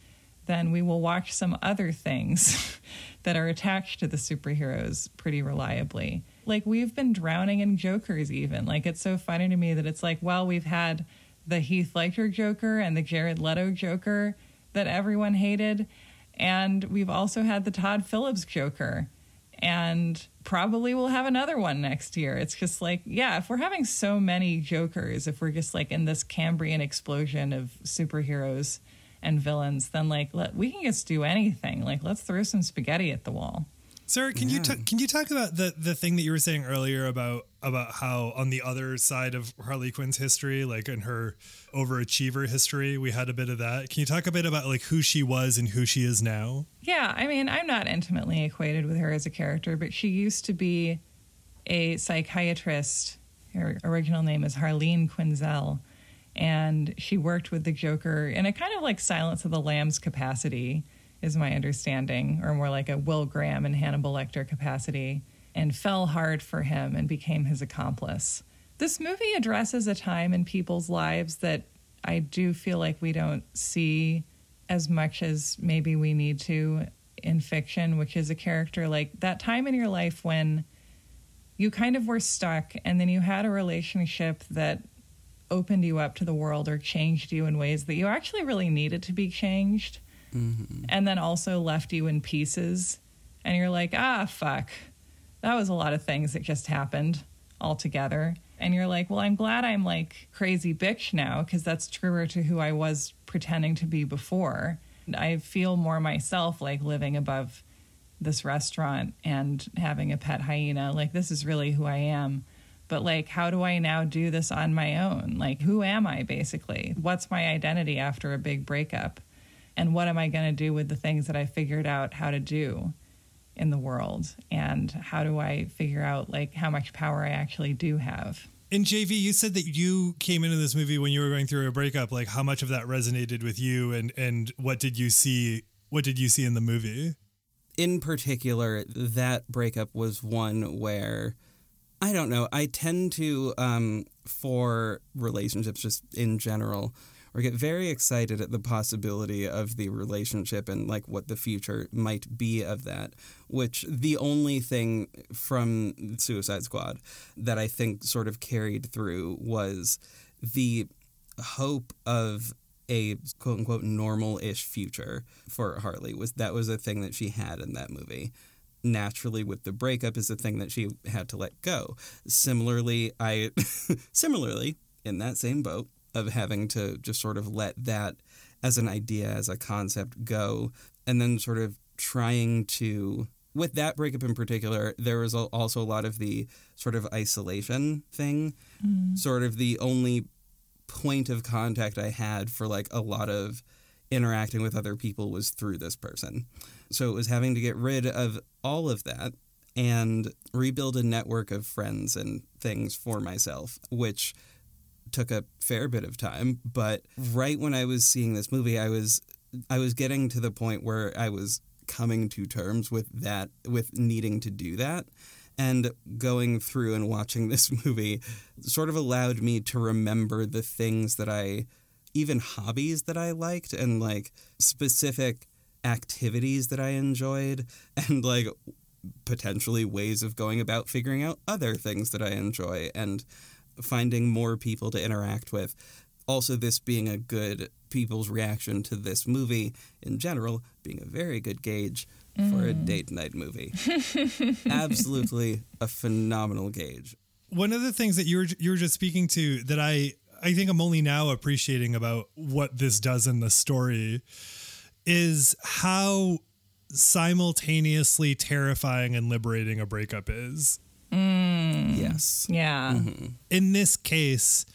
then we will watch some other things that are attached to the superheroes pretty reliably. like we've been drowning in jokers even like it's so funny to me that it's like well we've had the heath ledger joker and the jared leto joker that everyone hated and we've also had the todd phillips joker and probably we'll have another one next year. It's just like yeah if we're having so many jokers if we're just like in this cambrian explosion of superheroes and villains then like let, we can just do anything. Like let's throw some spaghetti at the wall Sarah, can you ta- can you talk about the the thing that you were saying earlier about about how on the other side of Harley Quinn's history, like in her overachiever history, we had a bit of that. Can you talk a bit about like who she was and who she is now? Yeah, I mean, I'm not intimately acquainted with her as a character, but she used to be a psychiatrist. Her original name is Harleen Quinzel, and she worked with the Joker in a kind of like Silence of the Lambs capacity is my understanding, or more like a Will Graham and Hannibal Lecter capacity, and fell hard for him and became his accomplice. This movie addresses a time in people's lives that I do feel like we don't see as much as maybe we need to in fiction, which is a character like that time in your life when you kind of were stuck and then you had a relationship that opened you up to the world or changed you in ways that you actually really needed to be changed mm-hmm. and then also left you in pieces. And you're like, ah, fuck. That was a lot of things that just happened all together. And you're like, well, I'm glad I'm like crazy bitch now because that's truer to who I was pretending to be before. I feel more myself like living above this restaurant and having a pet hyena. Like, this is really who I am. But, like, how do I now do this on my own? Like, who am I basically? What's my identity after a big breakup? And what am I going to do with the things that I figured out how to do in the world and how do I figure out like how much power I actually do have. And JV, you said that you came into this movie when you were going through a breakup. Like, how much of that resonated with you, and and what did you see? What did you see in the movie? In particular, that breakup was one where I don't know. I tend to, um, for relationships, just in general, or get very excited at the possibility of the relationship and like what the future might be of that which the only thing from suicide squad that i think sort of carried through was the hope of a quote unquote normal-ish future for harley was that was a thing that she had in that movie. Naturally with the breakup is the thing that she had to let go. Similarly i similarly in that same boat of having to just sort of let that as an idea, as a concept go, and then sort of trying to with that breakup in particular, there was also a lot of the sort of isolation thing. Mm. Sort of the only point of contact I had for like a lot of interacting with other people was through this person. So it was having to get rid of all of that and rebuild a network of friends and things for myself, which took a fair bit of time, but right when I was seeing this movie, I was I was getting to the point where I was coming to terms with that with needing to do that. And going through and watching this movie sort of allowed me to remember the things that I even hobbies that I liked and like specific activities that I enjoyed and like potentially ways of going about figuring out other things that I enjoy. And finding more people to interact with. Also, this being a good people's reaction to this movie in general, being a very good gauge mm. for a mm. date night movie. Absolutely a phenomenal gauge. One of the things that you were you were just speaking to that I I think I'm only now appreciating about what this does in the story is how simultaneously terrifying and liberating a breakup is. Mm. Yes. Yeah. Mm-hmm. In this case,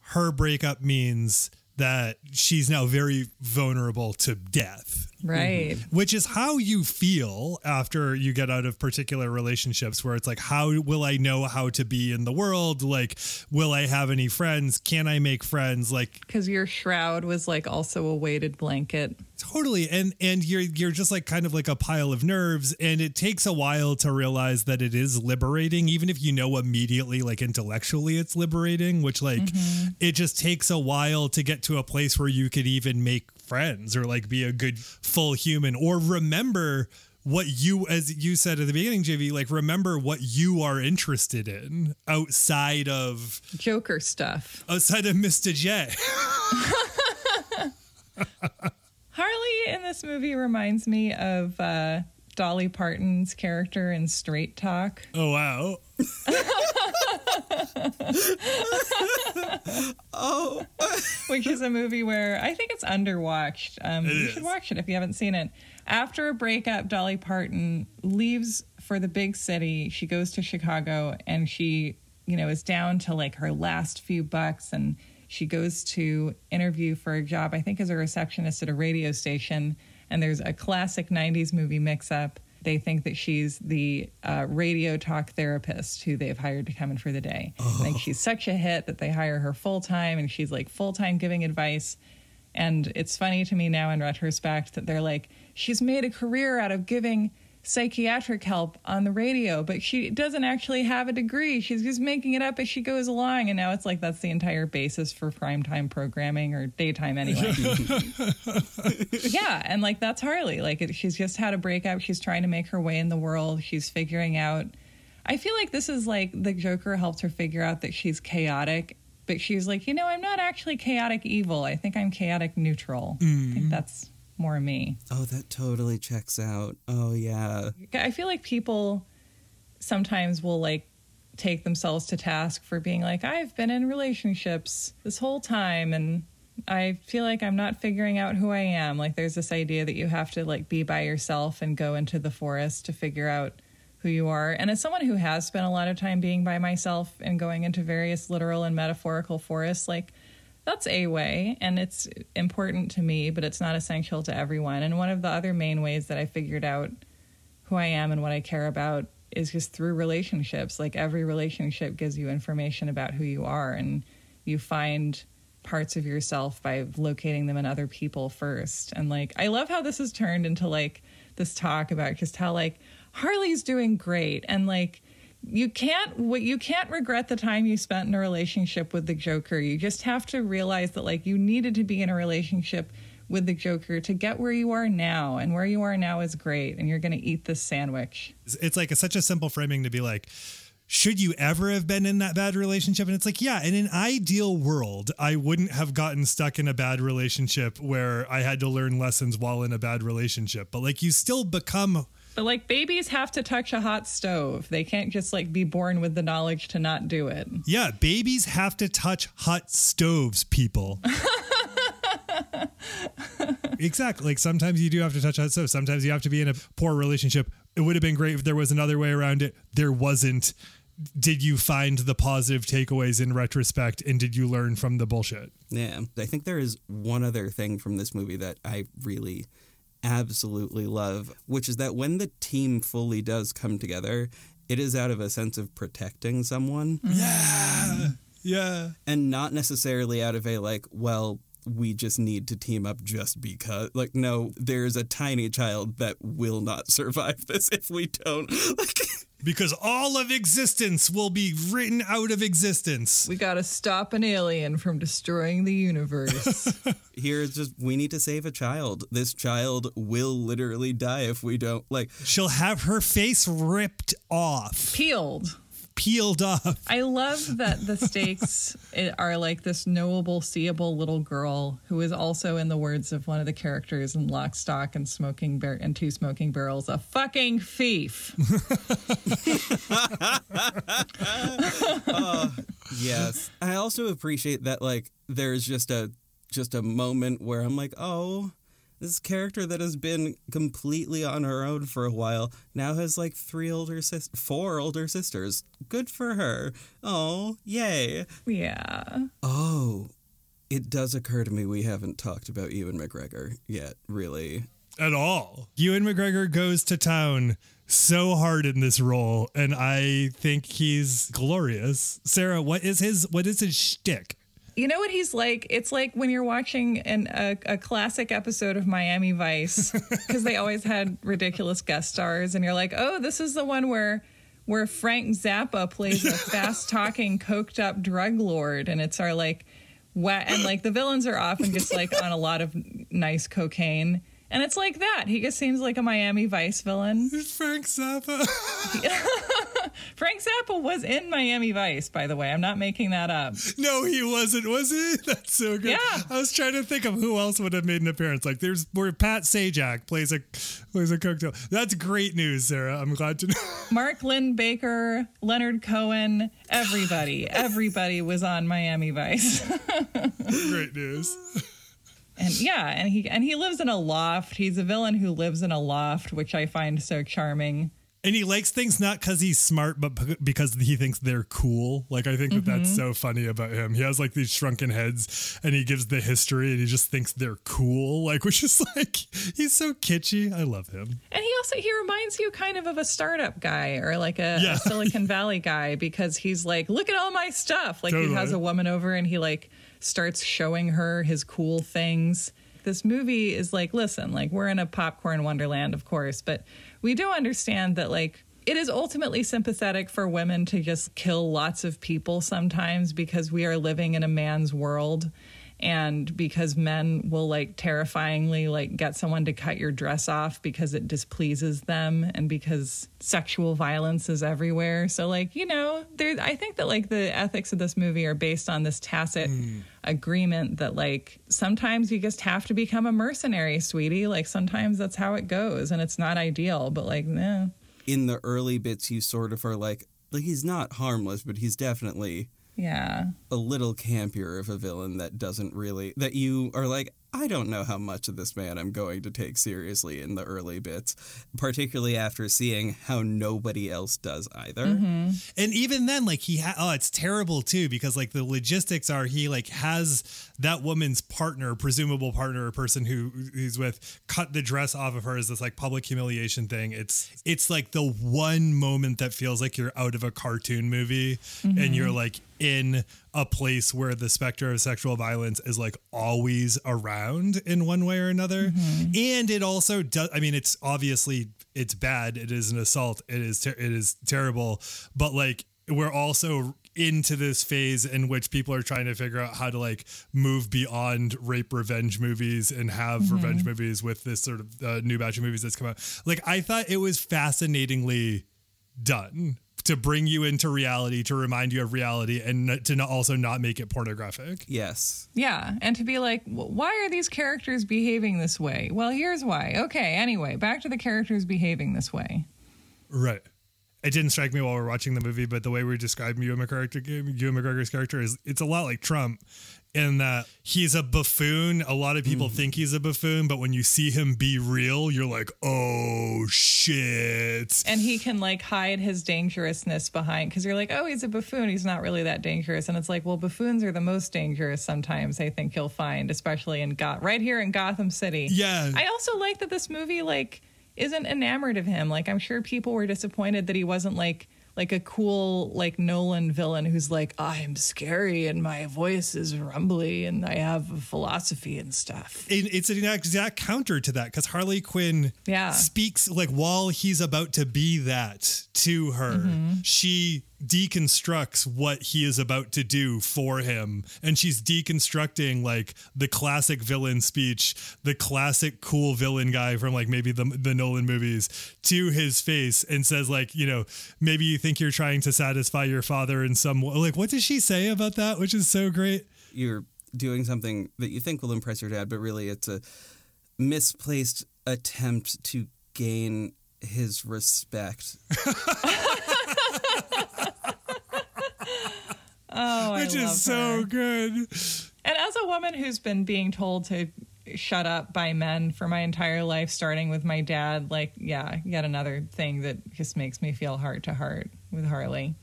her breakup means that she's now very vulnerable to death. Right. Mm-hmm. Which is how you feel after you get out of particular relationships where it's like, how will I know how to be in the world? Like, will I have any friends? Can I make friends? Like, because your shroud was like also a weighted blanket. Totally. And and you're you're just like kind of like a pile of nerves and it takes a while to realize that it is liberating even if you know immediately like intellectually it's liberating, which like mm-hmm. it just takes a while to get to a place where you could even make friends or like be a good full human or remember what you, as you said at the beginning, JV, like remember what you are interested in outside of Joker stuff. outside of Mr. J. Harley in this movie reminds me of uh, Dolly Parton's character in Straight Talk. Oh wow. Oh, which is a movie where I think it's underwatched. Um, It you is. should watch it if you haven't seen it. After a breakup, Dolly Parton leaves for the big city. She goes to Chicago and she, you know, is down to like her last few bucks and she goes to interview for a job, I think as a receptionist at a radio station. And there's a classic 90s movie mix up. They think that she's the uh, radio talk therapist who they've hired to come in for the day. Like she's such a hit that they hire her full time and she's like full time giving advice. And it's funny to me now in retrospect that they're like, she's made a career out of giving psychiatric help on the radio, but she doesn't actually have a degree. She's just making it up as she goes along. And now it's like that's the entire basis for primetime programming or daytime anyway. yeah. And like that's Harley. Like it, she's just had a breakup. She's trying to make her way in the world. She's figuring out. I feel like this is like the Joker helped her figure out that she's chaotic, but she's like, you know, I'm not actually chaotic evil. I think I'm chaotic neutral. I think mm-hmm. that's more me. oh, that totally checks out. Oh yeah. I feel like people sometimes will like take themselves to task for being like, I've been in relationships this whole time and I feel like I'm not figuring out who I am. Like there's this idea that you have to like be by yourself and go into the forest to figure out who you are. And as someone who has spent a lot of time being by myself and going into various literal and metaphorical forests, like that's a way and it's important to me, but it's not essential to everyone. And one of the other main ways that I figured out who I am and what I care about is just through relationships. Like every relationship gives you information about who you are, and you find parts of yourself by locating them in other people first. And like, I love how this has turned into like this talk about just how like Harley's doing great and like you can't you can't regret the time you spent in a relationship with the joker you just have to realize that like you needed to be in a relationship with the joker to get where you are now and where you are now is great and you're going to eat this sandwich It's like it's such a simple framing to be like, should you ever have been in that bad relationship? And it's like, yeah, in an ideal world, I wouldn't have gotten stuck in a bad relationship where I had to learn lessons while in a bad relationship. But like, you still become but like babies have to touch a hot stove they can't just like be born with the knowledge to not do it Yeah, babies have to touch hot stoves, people. exactly. Like sometimes you do have to touch hot stoves. Sometimes you have to be in a poor relationship. It would have been great if there was another way around it. There wasn't. Did you find the positive takeaways in retrospect and did you learn from the bullshit? Yeah. I think there is one other thing from this movie that I really absolutely love, which is that when the team fully does come together, it is out of a sense of protecting someone mm. Yeah. Yeah. and not necessarily out of a like, well, we just need to team up just because. Like, no, there's a tiny child that will not survive this if we don't. Like, Because all of existence will be written out of existence. we gotta stop an alien from destroying the universe here it's just we need to save a child. This child will literally die if we don't. Like, She'll have her face ripped off, peeled peeled off. I love that the stakes are like this knowable, seeable little girl who is also, in the words of one of the characters in Lock, Stock, and Smoking Bar- and Two Smoking Barrels, a fucking thief. Uh, yes. I also appreciate that like there's just a just a moment where I'm like, "Oh, this character that has been completely on her own for a while now has like three older sis four older sisters. Good for her. Oh, yay. yeah. Oh, it does occur to me we haven't talked about Ewan McGregor yet, really. at all. Ewan McGregor goes to town so hard in this role, and I think he's glorious. Sarah, what is his what is his shtick? You know what he's like? It's like when you're watching an, a, a classic episode of Miami Vice because they always had ridiculous guest stars, and you're like, oh, this is the one where where Frank Zappa plays a fast talking, coked up drug lord, and it's our like, wa- and like the villains are often just like on a lot of nice cocaine. And it's like that. He just seems like a Miami Vice villain. Frank Zappa. Frank Zappa was in Miami Vice, by the way. I'm not making that up. no, he wasn't, was he? That's so good. Yeah. I was trying to think of who else would have made an appearance. Like there's where Pat Sajak plays a plays a cocktail. That's great news, Sarah. I'm glad to know. Mark Linn-Baker, Leonard Cohen, everybody, everybody was on Miami Vice. great news. And yeah, and he and he lives in a loft. He's a villain who lives in a loft, which I find so charming. And he likes things not because he's smart, but because he thinks they're cool. Like I think that that's mm-hmm. so funny about him. He has like these shrunken heads, and he gives the history, and he just thinks they're cool. Like which is like he's so kitschy. I love him. And he also he reminds you kind of of a startup guy or like a, Yeah. a Silicon Valley guy because he's like, look at all my stuff. Like he has a woman over and he like starts showing her his cool things. This movie is like, listen, like we're in a popcorn wonderland, of course, but we do understand that like it is ultimately sympathetic for women to just kill lots of people sometimes because we are living in a man's world and because men will like terrifyingly like get someone to cut your dress off because it displeases them and because sexual violence is everywhere. So like you know there i think that like the ethics of this movie are based on this tacit hmm. agreement that like sometimes you just have to become a mercenary sweetie. Like sometimes that's how it goes and it's not ideal but like nah. In the early bits, you sort of are like, like he's not harmless, but he's definitely yeah. a little campier of a villain that doesn't really that you are like I don't know how much of this man I'm going to take seriously in the early bits, particularly after seeing how nobody else does either. Mm-hmm. And even then, like he, ha- oh, it's terrible too because like the logistics are he like has that woman's partner, presumable partner, or person who he's with, cut the dress off of her as this like public humiliation thing. It's it's like the one moment that feels like you're out of a cartoon movie and mm-hmm. you're like in a place where the specter of sexual violence is like always around in one way or another. And it also does, I mean, it's obviously it's bad. It is an assault. It is, ter- it is terrible. But like, we're also into this phase in which people are trying to figure out how to like move beyond rape revenge movies and have revenge movies with this sort of uh, new batch of movies that's come out. Like, I thought it was fascinatingly done to bring you into reality, to remind you of reality, and to not also not make it pornographic. Yes. Yeah, and to be like, why are these characters behaving this way? Well, here's why. Okay, anyway, back to the characters behaving this way. Right. It didn't strike me while we are watching the movie, but the way we describe Ewan, McGregor, Ewan McGregor's character is it's a lot like Trump in that he's a buffoon. A lot of people mm-hmm. think he's a buffoon, but when you see him be real, you're like, oh shit. And he can like hide his dangerousness behind because you're like, oh, he's a buffoon. He's not really that dangerous. And it's like, well, buffoons are the most dangerous sometimes, I think you'll find, especially in Got right here in Gotham City. Yeah. I also like that this movie, like, isn't enamored of him. Like, I'm sure people were disappointed that he wasn't like, like a cool like Nolan villain who's like I'm scary and my voice is rumbly and I have a philosophy and stuff. It- it's an exact counter to that because Harley Quinn Yeah. speaks like while he's about to be that to her, Mm-hmm. she deconstructs what he is about to do for him. And she's deconstructing like the classic villain speech, the classic cool villain guy from like maybe the, the Nolan movies to his face and says, like, you know, maybe you think you're trying to satisfy your father in some way. Like, what does she say about that? Which is so great. You're doing something that you think will impress your dad, but really it's a misplaced attempt to gain his respect. Oh, I Which love is so her. good. And as a woman who's been being told to shut up by men for my entire life, starting with my dad, like, yeah, yet another thing that just makes me feel heart to heart with Harley.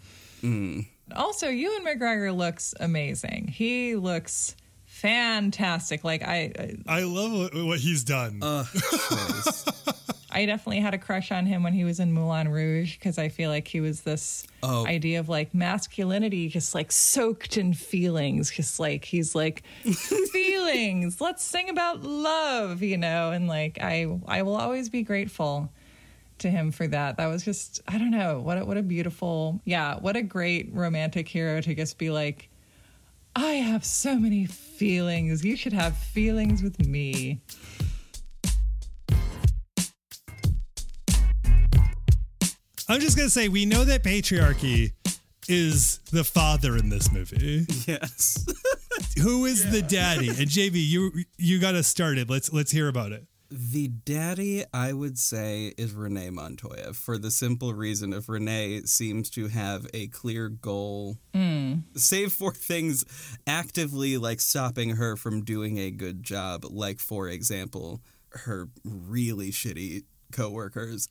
Also, Ewan McGregor looks amazing. He looks fantastic. Like I, I love what, what he's done. Uh, choice. I definitely had a crush on him when he was in Moulin Rouge because I feel like he was this Oh. idea of like masculinity, just like soaked in feelings, just like he's like feelings. Let's sing about love, you know. And like I, I will always be grateful to him for that. That was just I don't know what a, what a beautiful yeah what a great romantic hero to just be like. I have so many feelings. You should have feelings with me. I'm just gonna say we know that patriarchy is the father in this movie. Yes. Who is the daddy? And JV, you you got us started. Let's let's hear about it. The daddy, I would say, is Renee Montoya for the simple reason of Renee seems to have a clear goal, hmm. save for things actively like stopping her from doing a good job, like, for example, her really shitty coworkers.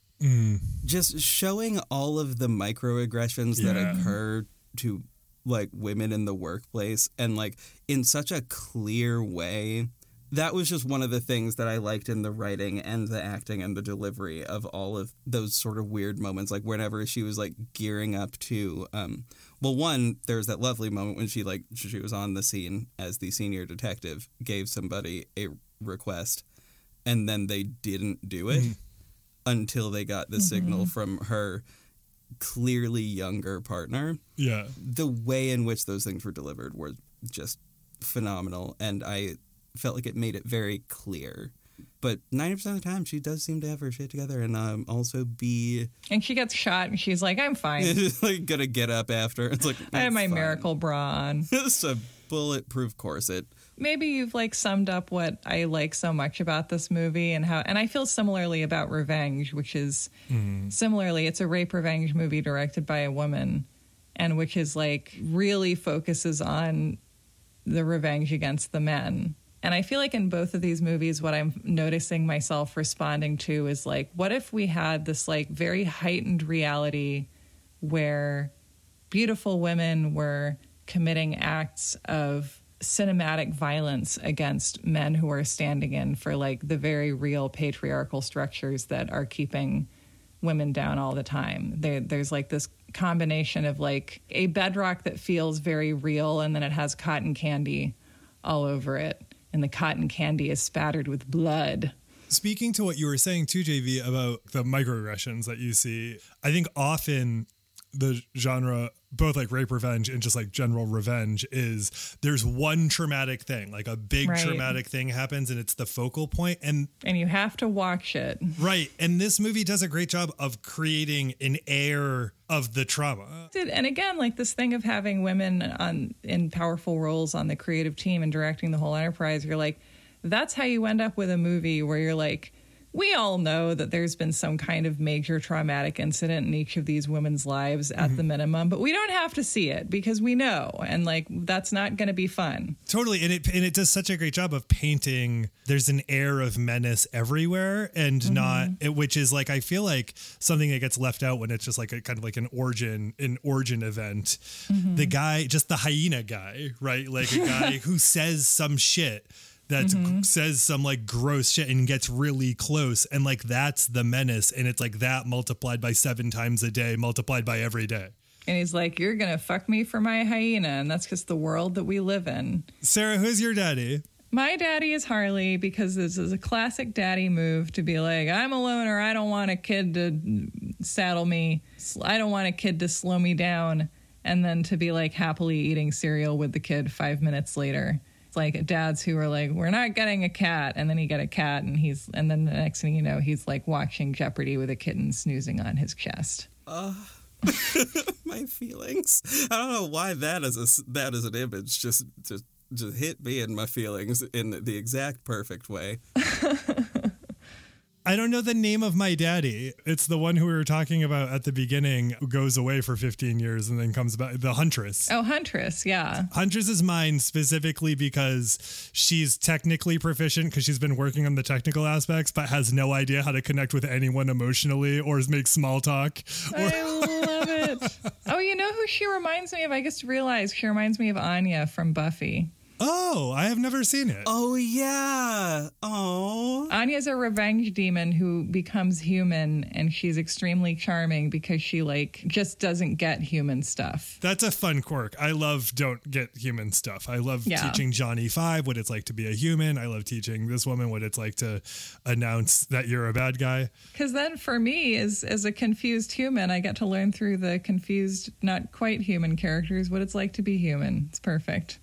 Just showing all of the microaggressions that occur to like women in the workplace and like in such a clear way that was just one of the things that I liked in the writing and the acting and the delivery of all of those sort of weird moments. Like whenever she was like gearing up to, um, well, one there's that lovely moment when she like she was on the scene as the senior detective, gave somebody a request, and then they didn't do it until they got the signal from her clearly younger partner Yeah. the way in which those things were delivered were just phenomenal and i felt like it made it very clear but 90% of the time she does seem to have her shit together and um, also be And she gets shot and she's like, I'm fine. like gonna get up after it's like I have my fine." miracle bra on. it's a bulletproof corset maybe you've like summed up what I like so much about this movie and how and I feel similarly about Revenge, which is mm-hmm. similarly it's a rape revenge movie directed by a woman and which is like really focuses on the revenge against the men. And I feel like in both of these movies what I'm noticing myself responding to is like what if we had this like very heightened reality where beautiful women were committing acts of cinematic violence against men who are standing in for like the very real patriarchal structures that are keeping women down all the time. There, there's like this combination of like a bedrock that feels very real and then it has cotton candy all over it. And the cotton candy is spattered with blood. Speaking to what you were saying too, JV, about the microaggressions that you see, I think often the genre, both like rape revenge and just like general revenge, is there's one traumatic thing, like a big Right. traumatic thing happens and it's the focal. And And you have to watch it. right. And this movie does a great job of creating an air of the trauma. And again like this thing of having women on in powerful roles on the creative team and directing the whole enterprise you're like that's how you end up with a movie where you're like we all know that there's been some kind of major traumatic incident in each of these women's lives at the mm-hmm. minimum but we don't have to see it because we know and like that's not going to be fun Totally, and it and it does such a great job of painting. There's an air of menace everywhere, and mm-hmm. not it, which is like I feel like something that gets left out when it's just like a kind of like an origin an origin event. Mm-hmm. The guy, just the hyena guy, right? Like a guy who says some shit that mm-hmm. says some like gross shit and gets really close, and like that's the menace, and it's like that multiplied by seven times a day, multiplied by every day. and he's like you're going to fuck me for my hyena and that's just the world that we live in Sarah, who's your daddy? My daddy is Harley because this is a classic daddy move to be like, I'm a loner. I don't want a kid to saddle me. I don't want a kid to slow me down. And then to be like happily eating cereal with the kid five minutes later. Like dads who are like, we're not getting a cat. And then he get a cat and he's, and then the next thing you know, he's like watching Jeopardy with a kitten snoozing on his chest. my feelings i don't know why that is a, that is an image just just just hit me in my feelings in the exact perfect way I don't know the name of my daddy. It's the one who we were talking about at the beginning who goes away for 15 years and then comes back. The Huntress. Oh, Huntress. Yeah. Huntress is mine specifically because she's technically proficient because she's been working on the technical aspects, but has no idea how to connect with anyone emotionally or make small talk. I love it. Oh, you know who she reminds me of? I just realized she reminds me of Anya from Buffy. Oh, I have never seen it. oh yeah oh Anya's a revenge demon who becomes human and she's extremely charming because she like just doesn't get human stuff. That's a fun quirk. I love don't get human stuff. I love Yeah. teaching Johnny Five what it's like to be a human. I love teaching this woman what it's like to announce that you're a bad guy. Cuz then for me as as a confused human, I get to learn through the confused not quite human characters what it's like to be human. It's perfect.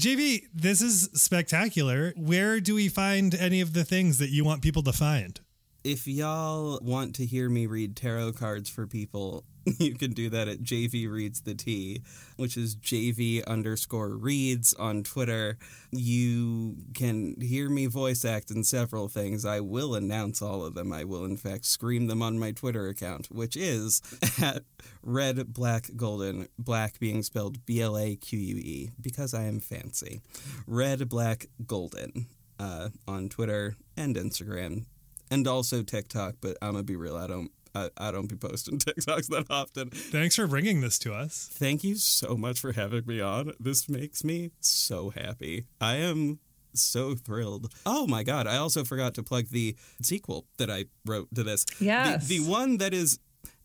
JV, this is spectacular. Where do we find any of the things that you want people to find? If y'all want to hear me read tarot cards for people, you can do that at JV Reads the T, which is JV underscore reads on Twitter. You can hear me voice act in several things. I will announce all of them. I will, in fact, scream them on my Twitter account, which is at red, black, golden, black being spelled B L A Q U E, because I am fancy. Red, black, golden uh, on Twitter and Instagram. And also TikTok, but I'm gonna be real. I don't I, I don't be posting TikToks that often. Thanks for bringing this to us. Thank you so much for having me on. This makes me so happy. I am so thrilled. Oh my god, I also forgot to plug the sequel that I wrote to this. Yes. The, the one that is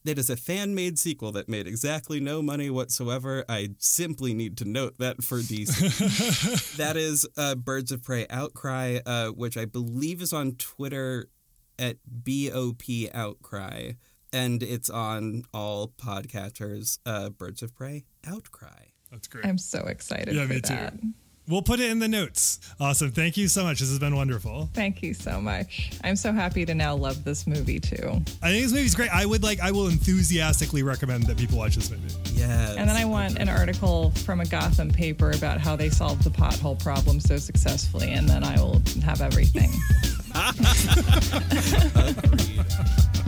that is a fan made sequel that made exactly no money whatsoever. I simply need to note that for DC. that is uh, Birds of Prey Outcry, uh, which I believe is on Twitter at BOP Outcry. And it's on all podcatchers, uh, Birds of Prey Outcry. That's great. I'm so excited Yeah, for me too. That. We'll put it in the notes. Awesome. Thank you so much. This has been wonderful. Thank you so much. I'm so happy to now love this movie too. I think this movie's great. I would like I will enthusiastically recommend that people watch this movie. Yes. And then I want an article from a Gotham paper about how they solved the pothole problem so successfully, and then I will have everything.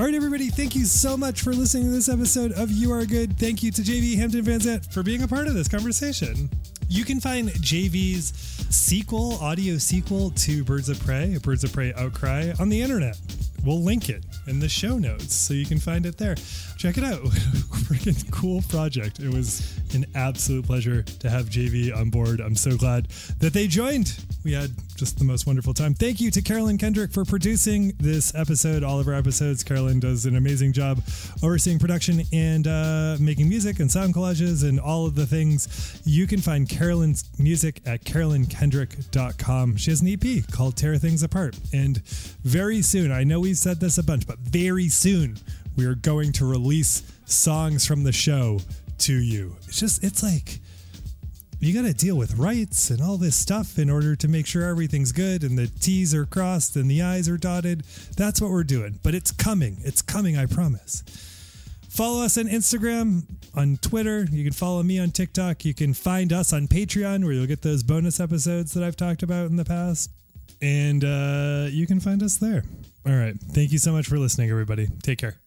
All right, everybody, thank you so much for listening to this episode of You Are Good. Thank you to JV Hampton Van Zant for being a part of this conversation. You can find JV's sequel, audio sequel to Birds of Prey, Birds of Prey Outcry, on the internet. We'll link it in the show notes so you can find it there. Check it out. Freaking cool project. It was an absolute pleasure to have JV on board. I'm so glad that they joined. We had just the most wonderful time. Thank you to Carolyn Kendrick for producing this episode, all of our episodes. Carolyn does an amazing job overseeing production and uh, making music and sound collages and all of the things. You can find Carolyn's music at carolynkendrick.com. She has an EP called Tear Things Apart. And very soon, I know we've said this a bunch, but very soon, we are going to release songs from the show to you. It's just, it's like, you got to deal with rights and all this stuff in order to make sure everything's good and the T's are crossed and the I's are dotted. That's what we're doing. But it's coming. It's coming, I promise. Follow us on Instagram, on Twitter. You can follow me on TikTok. You can find us on Patreon where you'll get those bonus episodes that I've talked about in the past. And uh, you can find us there. All right. Thank you so much for listening, everybody. Take care.